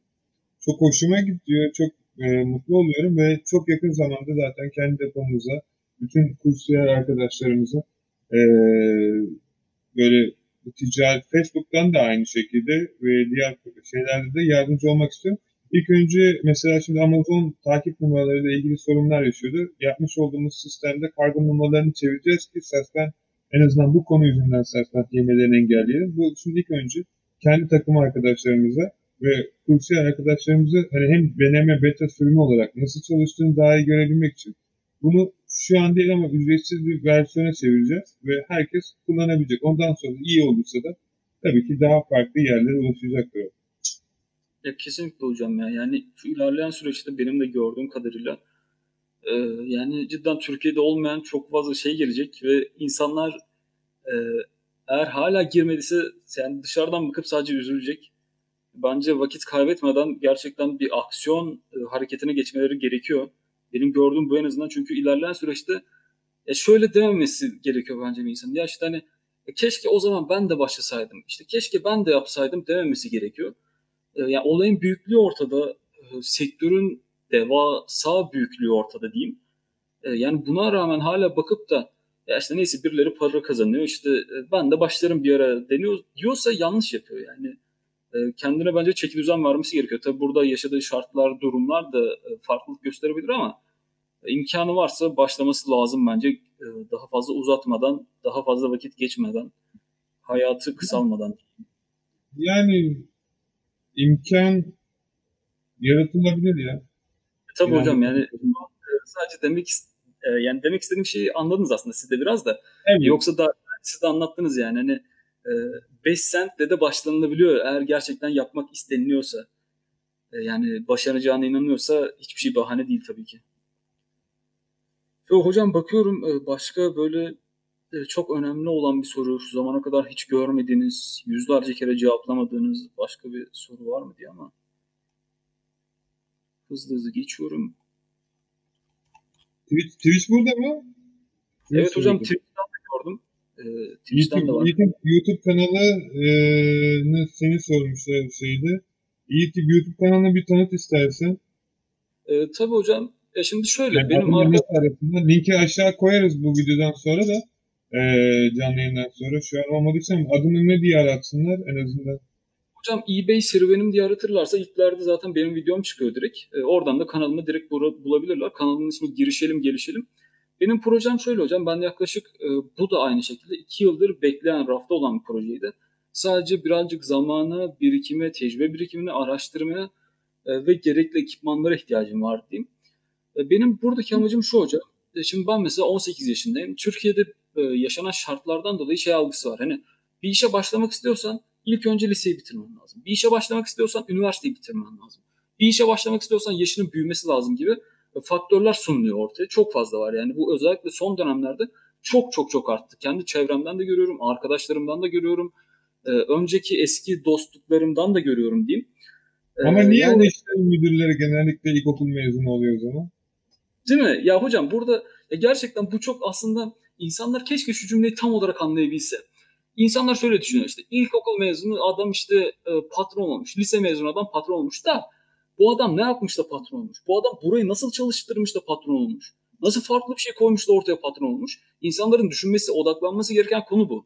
çok hoşuma gidiyor. Çok e, mutlu oluyorum ve çok yakın zamanda zaten kendi depomuza, bütün kursiyer arkadaşlarımıza e, böyle ticaret Facebook'tan da aynı şekilde ve diğer şeylerde de yardımcı olmak istiyorum. İlk önce mesela şimdi Amazon takip numaralarıyla ilgili sorunlar yaşıyordu. Yapmış olduğumuz sistemde kargo numaralarını çevireceğiz ki Saspen en azından bu konu yüzünden Saspen yemelerini engelleyelim. Bu şimdi ilk önce kendi takım arkadaşlarımıza ve kursiyer arkadaşlarımıza hani hem deneme beta sürümü olarak nasıl çalıştığını daha iyi görebilmek için bunu şu an değil ama ücretsiz bir versiyona çevireceğiz ve herkes kullanabilecek. Ondan sonra iyi olursa da tabii ki daha farklı yerlere ulaşacaktır. Ya kesinlikle hocam ya. Yani şu ilerleyen süreçte benim de gördüğüm kadarıyla e, yani cidden Türkiye'de olmayan çok fazla şey gelecek ve insanlar e, eğer hala girmediyse yani dışarıdan bakıp sadece üzülecek bence vakit kaybetmeden gerçekten bir aksiyon e, hareketine geçmeleri gerekiyor. Benim gördüğüm bu en azından çünkü ilerleyen süreçte ya şöyle dememesi gerekiyor bence bir insanın. Ya işte hani e, keşke o zaman ben de başlasaydım. İşte keşke ben de yapsaydım dememesi gerekiyor. E, yani olayın büyüklüğü ortada. E, sektörün devasa büyüklüğü ortada diyeyim. E, yani buna rağmen hala bakıp da ya işte neyse birileri para kazanıyor işte e, ben de başlarım bir ara deniyor diyorsa yanlış yapıyor yani e, kendine bence çeki düzen vermesi gerekiyor. Tabi burada yaşadığı şartlar, durumlar da e, farklılık gösterebilir ama e, imkanı varsa başlaması lazım bence daha fazla uzatmadan, daha fazla vakit geçmeden, hayatı kısalmadan. Yani imkan yaratılabilir ya. Tabii yani, hocam yani sadece demek yani demek istediğim şeyi anladınız aslında siz de biraz da. Evet. Yoksa da siz de anlattınız yani hani 5 ee, sentle de başlanılabiliyor eğer gerçekten yapmak isteniliyorsa. Ee, yani başaracağına inanıyorsa hiçbir şey bahane değil tabii ki. Yo, hocam bakıyorum e, başka böyle e, çok önemli olan bir soru. Şu zamana kadar hiç görmediğiniz, yüzlerce kere cevaplamadığınız başka bir soru var mı diye ama hızlı hızlı geçiyorum. Twitch, Twitch burada mı? Evet Twitch hocam. Twitch'ten Ee, Twitch'ten YouTube, de var. YouTube, YouTube kanalını seni sormuşlar şeyde. YouTube, YouTube kanalına bir tanıt istersen. Ee, tabii hocam. Ya şimdi şöyle Yani benim arka... arasında? Linki aşağı koyarız bu videodan sonra da. eee canlı yayından sonra. Şu an olmadıysa adını ne diye aratsınlar en azından. Hocam eBay serüvenim diye aratırlarsa ilklerde zaten benim videom çıkıyor direkt. Ee, oradan da kanalımı direkt bulabilirler. Kanalımın ismi Girişelim Gelişelim. Benim projem şöyle hocam. Ben yaklaşık e, bu da aynı şekilde iki yıldır bekleyen rafta olan bir projeydi. Sadece birazcık zamana, birikime, tecrübe birikimine, araştırmaya e, ve gerekli ekipmanlara ihtiyacım var diyeyim. E, benim buradaki amacım şu hocam. E, şimdi ben mesela 18 yaşındayım. Türkiye'de e, yaşanan şartlardan dolayı şey algısı var. Hani bir işe başlamak istiyorsan ilk önce liseyi bitirmen lazım. Bir işe başlamak istiyorsan üniversiteyi bitirmen lazım. Bir işe başlamak istiyorsan yaşının büyümesi lazım gibi faktörler sunuluyor ortaya. Çok fazla var yani. Bu özellikle son dönemlerde çok çok çok arttı. Kendi çevremden de görüyorum, arkadaşlarımdan da görüyorum. E, önceki eski dostluklarımdan da görüyorum diyeyim. E, Ama niye yani- işlerin müdürleri genellikle ilkokul mezunu oluyor o zaman? Değil mi? Ya hocam burada ya gerçekten bu çok aslında insanlar keşke şu cümleyi tam olarak anlayabilse. İnsanlar şöyle düşünüyor işte ilkokul mezunu adam işte e, patron olmuş. Lise mezunu adam patron olmuş da bu adam ne yapmış da patron olmuş? Bu adam burayı nasıl çalıştırmış da patron olmuş? Nasıl farklı bir şey koymuş da ortaya patron olmuş? İnsanların düşünmesi, odaklanması gereken konu bu.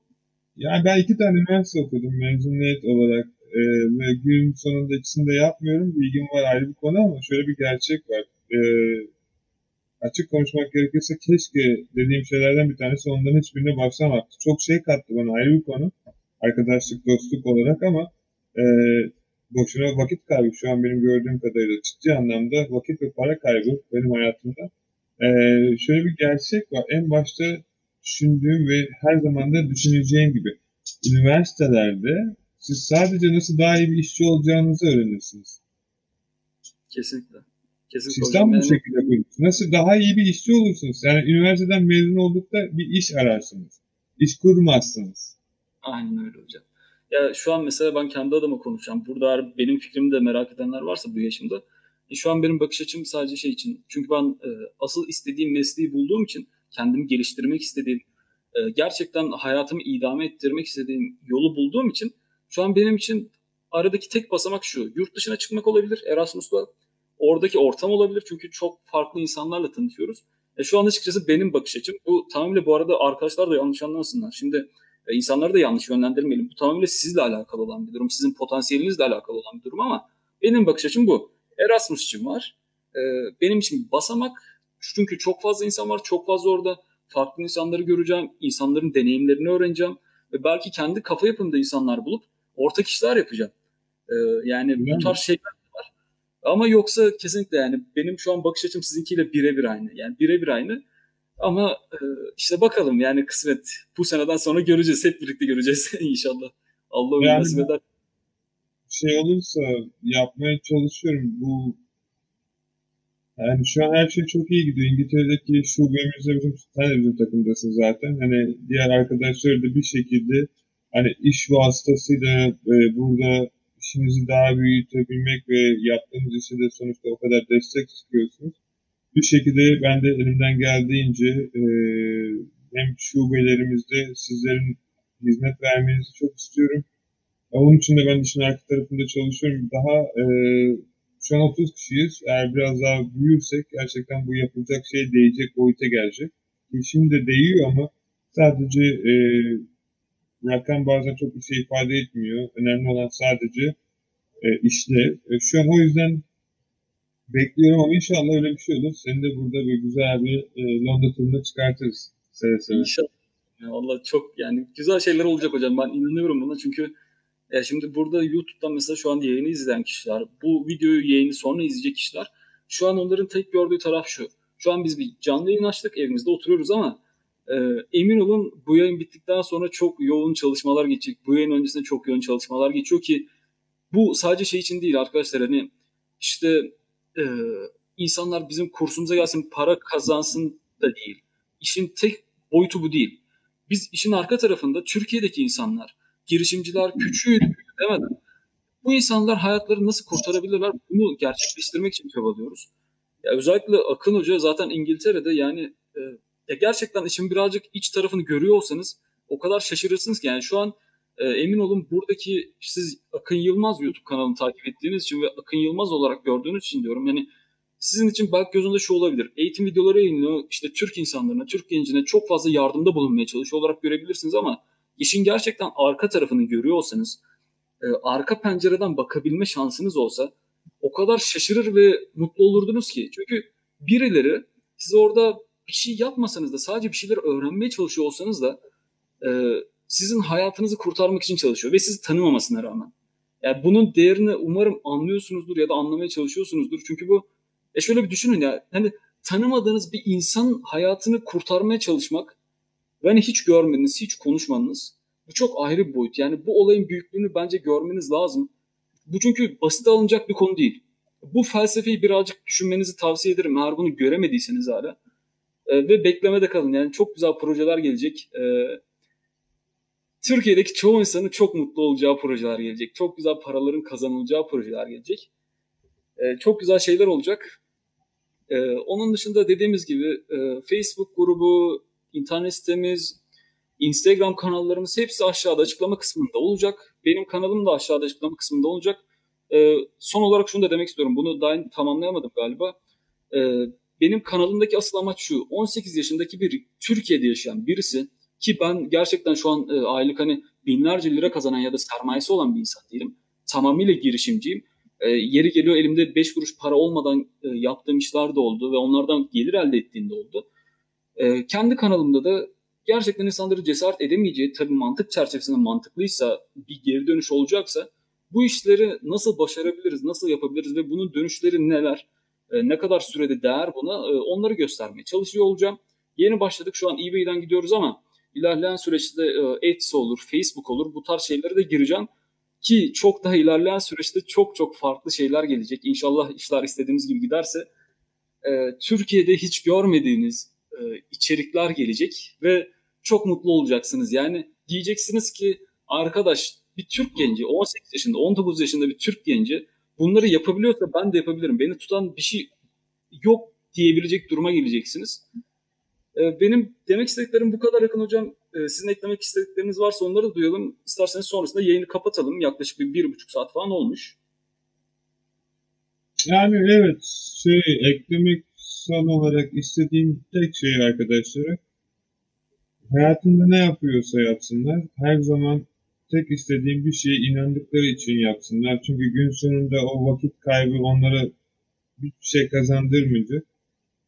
Yani ben iki tane üniversite okudum mezuniyet olarak. Ee, ve gün sonunda ikisini de yapmıyorum. Bilgim var ayrı bir konu ama şöyle bir gerçek var. Ee, açık konuşmak gerekirse keşke dediğim şeylerden bir tanesi onların hiçbirine başlamaktı. Çok şey kattı bana ayrı bir konu. Arkadaşlık, dostluk olarak ama e, boşuna vakit kaybı şu an benim gördüğüm kadarıyla ciddi anlamda vakit ve para kaybı benim hayatımda. Ee, şöyle bir gerçek var. En başta düşündüğüm ve her zaman da düşüneceğim gibi üniversitelerde siz sadece nasıl daha iyi bir işçi olacağınızı öğrenirsiniz. Kesinlikle. Kesinlikle Sistem bu Yani- şekilde kurulmuş. Nasıl daha iyi bir işçi olursunuz? Yani üniversiteden mezun oldukta bir iş ararsınız. İş kurmazsınız. Aynen öyle hocam. Ya şu an mesela ben kendi adıma konuşacağım. Burada benim fikrimi de merak edenler varsa bu yaşımda. E, şu an benim bakış açım sadece şey için. Çünkü ben e, asıl istediğim mesleği bulduğum için kendimi geliştirmek istediğim, e, gerçekten hayatımı idame ettirmek istediğim yolu bulduğum için şu an benim için aradaki tek basamak şu. Yurt dışına çıkmak olabilir Erasmus'la. Oradaki ortam olabilir çünkü çok farklı insanlarla tanışıyoruz. E, şu an açıkçası benim bakış açım. Bu tamamıyla bu arada arkadaşlar da yanlış anlamasınlar. Şimdi e, insanları da yanlış yönlendirmeyelim. Bu tamamıyla sizle alakalı olan bir durum. Sizin potansiyelinizle alakalı olan bir durum ama benim bakış açım bu. Erasmus için var. E, benim için basamak. Çünkü çok fazla insan var. Çok fazla orada farklı insanları göreceğim. insanların deneyimlerini öğreneceğim. Ve belki kendi kafa yapımda insanlar bulup ortak işler yapacağım. E, yani bu Yani. tarz şeyler var. Ama yoksa kesinlikle yani benim şu an bakış açım sizinkiyle birebir aynı. Yani birebir aynı. Ama e, işte bakalım yani kısmet. Bu seneden sonra göreceğiz. Hep birlikte göreceğiz inşallah. Allah Yani nasip eder. şey olursa yapmaya çalışıyorum. Bu yani şu an her şey çok iyi gidiyor. İngiltere'deki şubemizde bizim sen de bizim takımdasın zaten. Hani diğer arkadaşlar da bir şekilde hani iş vasıtasıyla e, burada işinizi daha büyütebilmek ve yaptığınız işe de sonuçta o kadar destek çıkıyorsunuz. Bir şekilde ben de elimden geldiğince e, hem şubelerimizde sizlerin hizmet vermenizi çok istiyorum. Ya Onun için de ben işin arka tarafında çalışıyorum. Daha e, şu an 30 kişiyiz. Eğer biraz daha büyürsek gerçekten bu yapılacak şey değecek boyuta gelecek. Ki Şimdi de değiyor ama sadece e, rakam bazen çok bir şey ifade etmiyor. Önemli olan sadece e, işlev. E, şu an o yüzden bekliyorum ama inşallah öyle bir şey olur. Seni de burada bir güzel bir e, Londra turuna çıkartırız. Seve seve. İnşallah. Ya Vallahi çok yani güzel şeyler olacak hocam. Ben inanıyorum buna çünkü e, şimdi burada YouTube'dan mesela şu an yayını izleyen kişiler, bu videoyu yayını sonra izleyecek kişiler şu an onların tek gördüğü taraf şu. Şu an biz bir canlı yayın açtık, evimizde oturuyoruz ama e, emin olun bu yayın bittikten sonra çok yoğun çalışmalar geçecek. Bu yayın öncesinde çok yoğun çalışmalar geçiyor ki bu sadece şey için değil arkadaşlar hani işte e, insanlar bizim kursumuza gelsin para kazansın da değil. İşin tek boyutu bu değil. biz işin arka tarafında Türkiye'deki insanlar, girişimciler küçüğü demeden bu insanlar hayatlarını nasıl kurtarabilirler bunu gerçekleştirmek için çabalıyoruz. Ya özellikle Akın Hoca zaten İngiltere'de yani e, ya gerçekten işin birazcık iç tarafını görüyor olsanız o kadar şaşırırsınız ki yani şu an e, emin olun buradaki siz Akın Yılmaz YouTube kanalını takip ettiğiniz için ve Akın Yılmaz olarak gördüğünüz için diyorum yani sizin için belki gözünde şu olabilir. Eğitim videoları yayınlıyor. işte Türk insanlarına, Türk gencine çok fazla yardımda bulunmaya çalışıyor olarak görebilirsiniz ama işin gerçekten arka tarafını görüyor olsanız, e, arka pencereden bakabilme şansınız olsa o kadar şaşırır ve mutlu olurdunuz ki. Çünkü birileri siz orada bir şey yapmasanız da sadece bir şeyler öğrenmeye çalışıyor olsanız da e, sizin hayatınızı kurtarmak için çalışıyor ve sizi tanımamasına rağmen. Yani bunun değerini umarım anlıyorsunuzdur ya da anlamaya çalışıyorsunuzdur. Çünkü bu e şöyle bir düşünün ya hani tanımadığınız bir insan hayatını kurtarmaya çalışmak ve hani hiç görmediniz, hiç konuşmadınız. Bu çok ayrı bir boyut. Yani bu olayın büyüklüğünü bence görmeniz lazım. Bu çünkü basit alınacak bir konu değil. Bu felsefeyi birazcık düşünmenizi tavsiye ederim eğer bunu göremediyseniz hala. E, ve beklemede kalın. Yani çok güzel projeler gelecek. E, Türkiye'deki çoğu insanın çok mutlu olacağı projeler gelecek. Çok güzel paraların kazanılacağı projeler gelecek. E, çok güzel şeyler olacak. E, onun dışında dediğimiz gibi e, Facebook grubu, internet sitemiz, Instagram kanallarımız hepsi aşağıda açıklama kısmında olacak. Benim kanalım da aşağıda açıklama kısmında olacak. E, son olarak şunu da demek istiyorum. Bunu daha tamamlayamadım galiba. E, benim kanalımdaki asıl amaç şu. 18 yaşındaki bir Türkiye'de yaşayan birisi ki ben gerçekten şu an e, aylık hani binlerce lira kazanan ya da sermayesi olan bir insan değilim. Tamamıyla girişimciyim. E, yeri geliyor elimde 5 kuruş para olmadan e, yaptığım işler de oldu ve onlardan gelir elde ettiğinde oldu. E, kendi kanalımda da gerçekten insanları cesaret edemeyeceği tabii mantık çerçevesinde mantıklıysa bir geri dönüş olacaksa bu işleri nasıl başarabiliriz, nasıl yapabiliriz ve bunun dönüşleri neler, e, ne kadar sürede değer buna e, onları göstermeye çalışıyor olacağım. Yeni başladık şu an eBay'den gidiyoruz ama ilerleyen süreçte e, Etsy olur, Facebook olur bu tarz şeylere de gireceğim. Ki çok daha ilerleyen süreçte çok çok farklı şeyler gelecek. İnşallah işler istediğimiz gibi giderse e, Türkiye'de hiç görmediğiniz e, içerikler gelecek ve çok mutlu olacaksınız. Yani diyeceksiniz ki arkadaş bir Türk genci 18 yaşında 19 yaşında bir Türk genci bunları yapabiliyorsa ben de yapabilirim. Beni tutan bir şey yok diyebilecek duruma geleceksiniz. E, benim demek istediklerim bu kadar yakın hocam. E, sizin eklemek istedikleriniz varsa onları da duyalım. İsterseniz sonrasında yayını kapatalım. Yaklaşık bir, bir buçuk saat falan olmuş. Yani evet şey eklemek son olarak istediğim tek şey arkadaşlara hayatında ne yapıyorsa yapsınlar. Her zaman tek istediğim bir şeye inandıkları için yapsınlar. Çünkü gün sonunda o vakit kaybı onlara bir şey kazandırmayacak.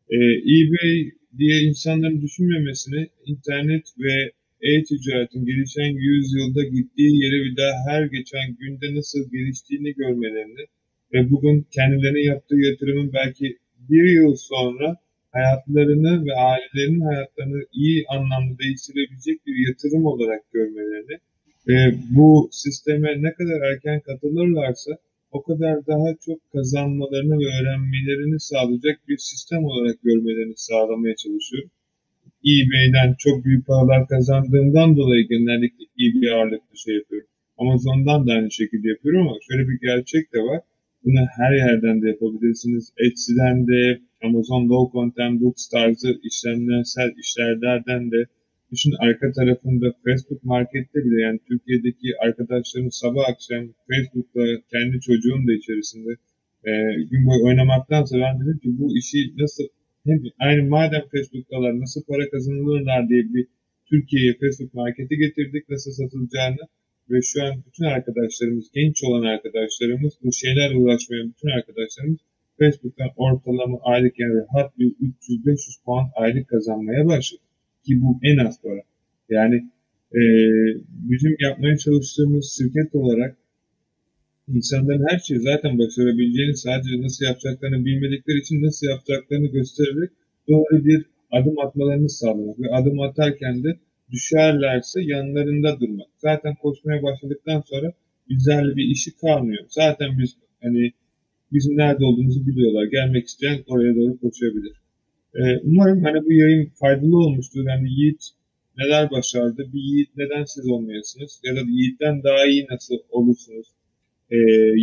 Ee, eBay diye insanların düşünmemesini internet ve e-ticaretin gelişen yüzyılda gittiği yere bir daha her geçen günde nasıl geliştiğini görmelerini ve bugün kendilerine yaptığı yatırımın belki bir yıl sonra hayatlarını ve ailelerinin hayatlarını iyi anlamda değiştirebilecek bir yatırım olarak görmelerini ve bu sisteme ne kadar erken katılırlarsa o kadar daha çok kazanmalarını ve öğrenmelerini sağlayacak bir sistem olarak görmelerini sağlamaya çalışıyorum. eBay'den çok büyük paralar kazandığımdan dolayı genellikle eBay ağırlıklı şey yapıyorum. Amazon'dan da aynı şekilde yapıyorum ama şöyle bir gerçek de var. Bunu her yerden de yapabilirsiniz. Etsy'den de, Amazon Low Content Books tarzı işlemsel işlerden de Düşün arka tarafında Facebook Market'te bile yani Türkiye'deki arkadaşlarım sabah akşam Facebook'ta kendi çocuğum da içerisinde e, gün boyu oynamaktansa ben dedim ki bu işi nasıl hem aynı madem Facebook'talar nasıl para kazanılırlar diye bir Türkiye'ye Facebook Market'i getirdik nasıl satılacağını ve şu an bütün arkadaşlarımız, genç olan arkadaşlarımız, bu şeyler uğraşmayan bütün arkadaşlarımız Facebook'tan ortalama aylık yani rahat bir 300-500 puan aylık kazanmaya başladı ki bu en az para. Yani e, bizim yapmaya çalıştığımız şirket olarak insanların her şeyi zaten başarabileceğini sadece nasıl yapacaklarını bilmedikleri için nasıl yapacaklarını göstererek doğru bir adım atmalarını sağlamak ve adım atarken de düşerlerse yanlarında durmak. Zaten koşmaya başladıktan sonra bizlerle bir işi kalmıyor. Zaten biz hani bizim nerede olduğumuzu biliyorlar. Gelmek isteyen oraya doğru koşabilir. Ee, umarım hani bu yayın faydalı olmuştur. Yani Yiğit neler başardı? Bir Yiğit neden siz olmayasınız? Ya da Yiğit'ten daha iyi nasıl olursunuz? Ee,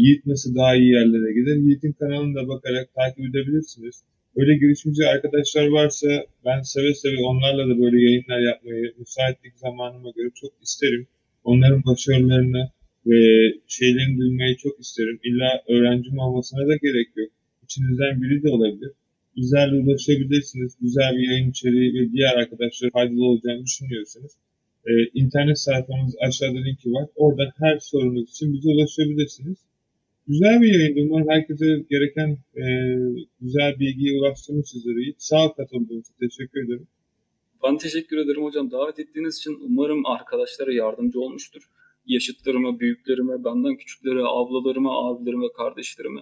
Yiğit nasıl daha iyi yerlere gider? Yiğit'in kanalına da bakarak takip edebilirsiniz. Öyle girişimci arkadaşlar varsa ben seve seve onlarla da böyle yayınlar yapmayı müsaitlik zamanıma göre çok isterim. Onların başarılarını ve şeylerini duymayı çok isterim. İlla öğrencim olmasına da gerek yok. İçinizden biri de olabilir. Bizlerle ulaşabilirsiniz. Güzel bir yayın içeriği ve diğer arkadaşlara faydalı olacağını düşünüyorsanız e, internet sayfamız aşağıda linki var. Oradan her sorunuz için bize ulaşabilirsiniz. Güzel bir yayındı. Umarım herkese gereken e, güzel bilgiye ulaştırmışızdır. Sağ ol katıldığın için. Teşekkür ederim. Ben teşekkür ederim hocam. Davet ettiğiniz için umarım arkadaşlara yardımcı olmuştur. Yaşıtlarıma, büyüklerime, benden küçüklere, ablalarıma, abilerime, kardeşlerime.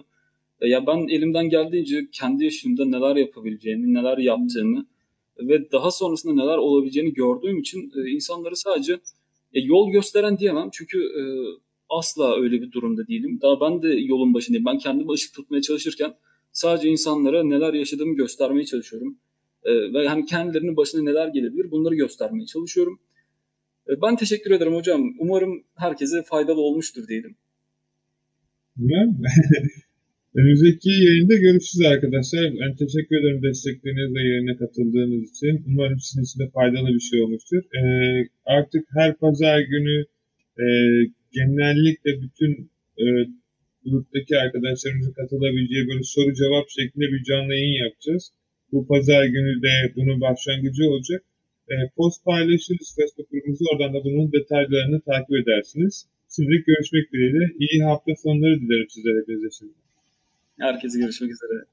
E, ya ben elimden geldiğince kendi yaşımda neler yapabileceğimi, neler yaptığımı ve daha sonrasında neler olabileceğini gördüğüm için e, insanları sadece e, yol gösteren diyemem. Çünkü e, asla öyle bir durumda değilim. Daha ben de yolun başındayım. Ben kendime ışık tutmaya çalışırken sadece insanlara neler yaşadığımı göstermeye çalışıyorum. E, ve hani kendilerinin başına neler gelebilir bunları göstermeye çalışıyorum. E, ben teşekkür ederim hocam. Umarım herkese faydalı olmuştur diyelim. Önümüzdeki yayında görüşürüz arkadaşlar. Ben teşekkür ederim destekleriniz ve yayına katıldığınız için. Umarım sizin için de faydalı bir şey olmuştur. Ee, artık her pazar günü e, genellikle bütün e, gruptaki arkadaşlarımızın katılabileceği böyle soru cevap şeklinde bir canlı yayın yapacağız. Bu pazar günü de bunun başlangıcı olacak. E, post paylaşırız Facebook grubumuzu. Oradan da bunun detaylarını takip edersiniz. Şimdi görüşmek dileğiyle. İyi hafta sonları dilerim sizlere hepinize şimdi. Herkese görüşmek üzere.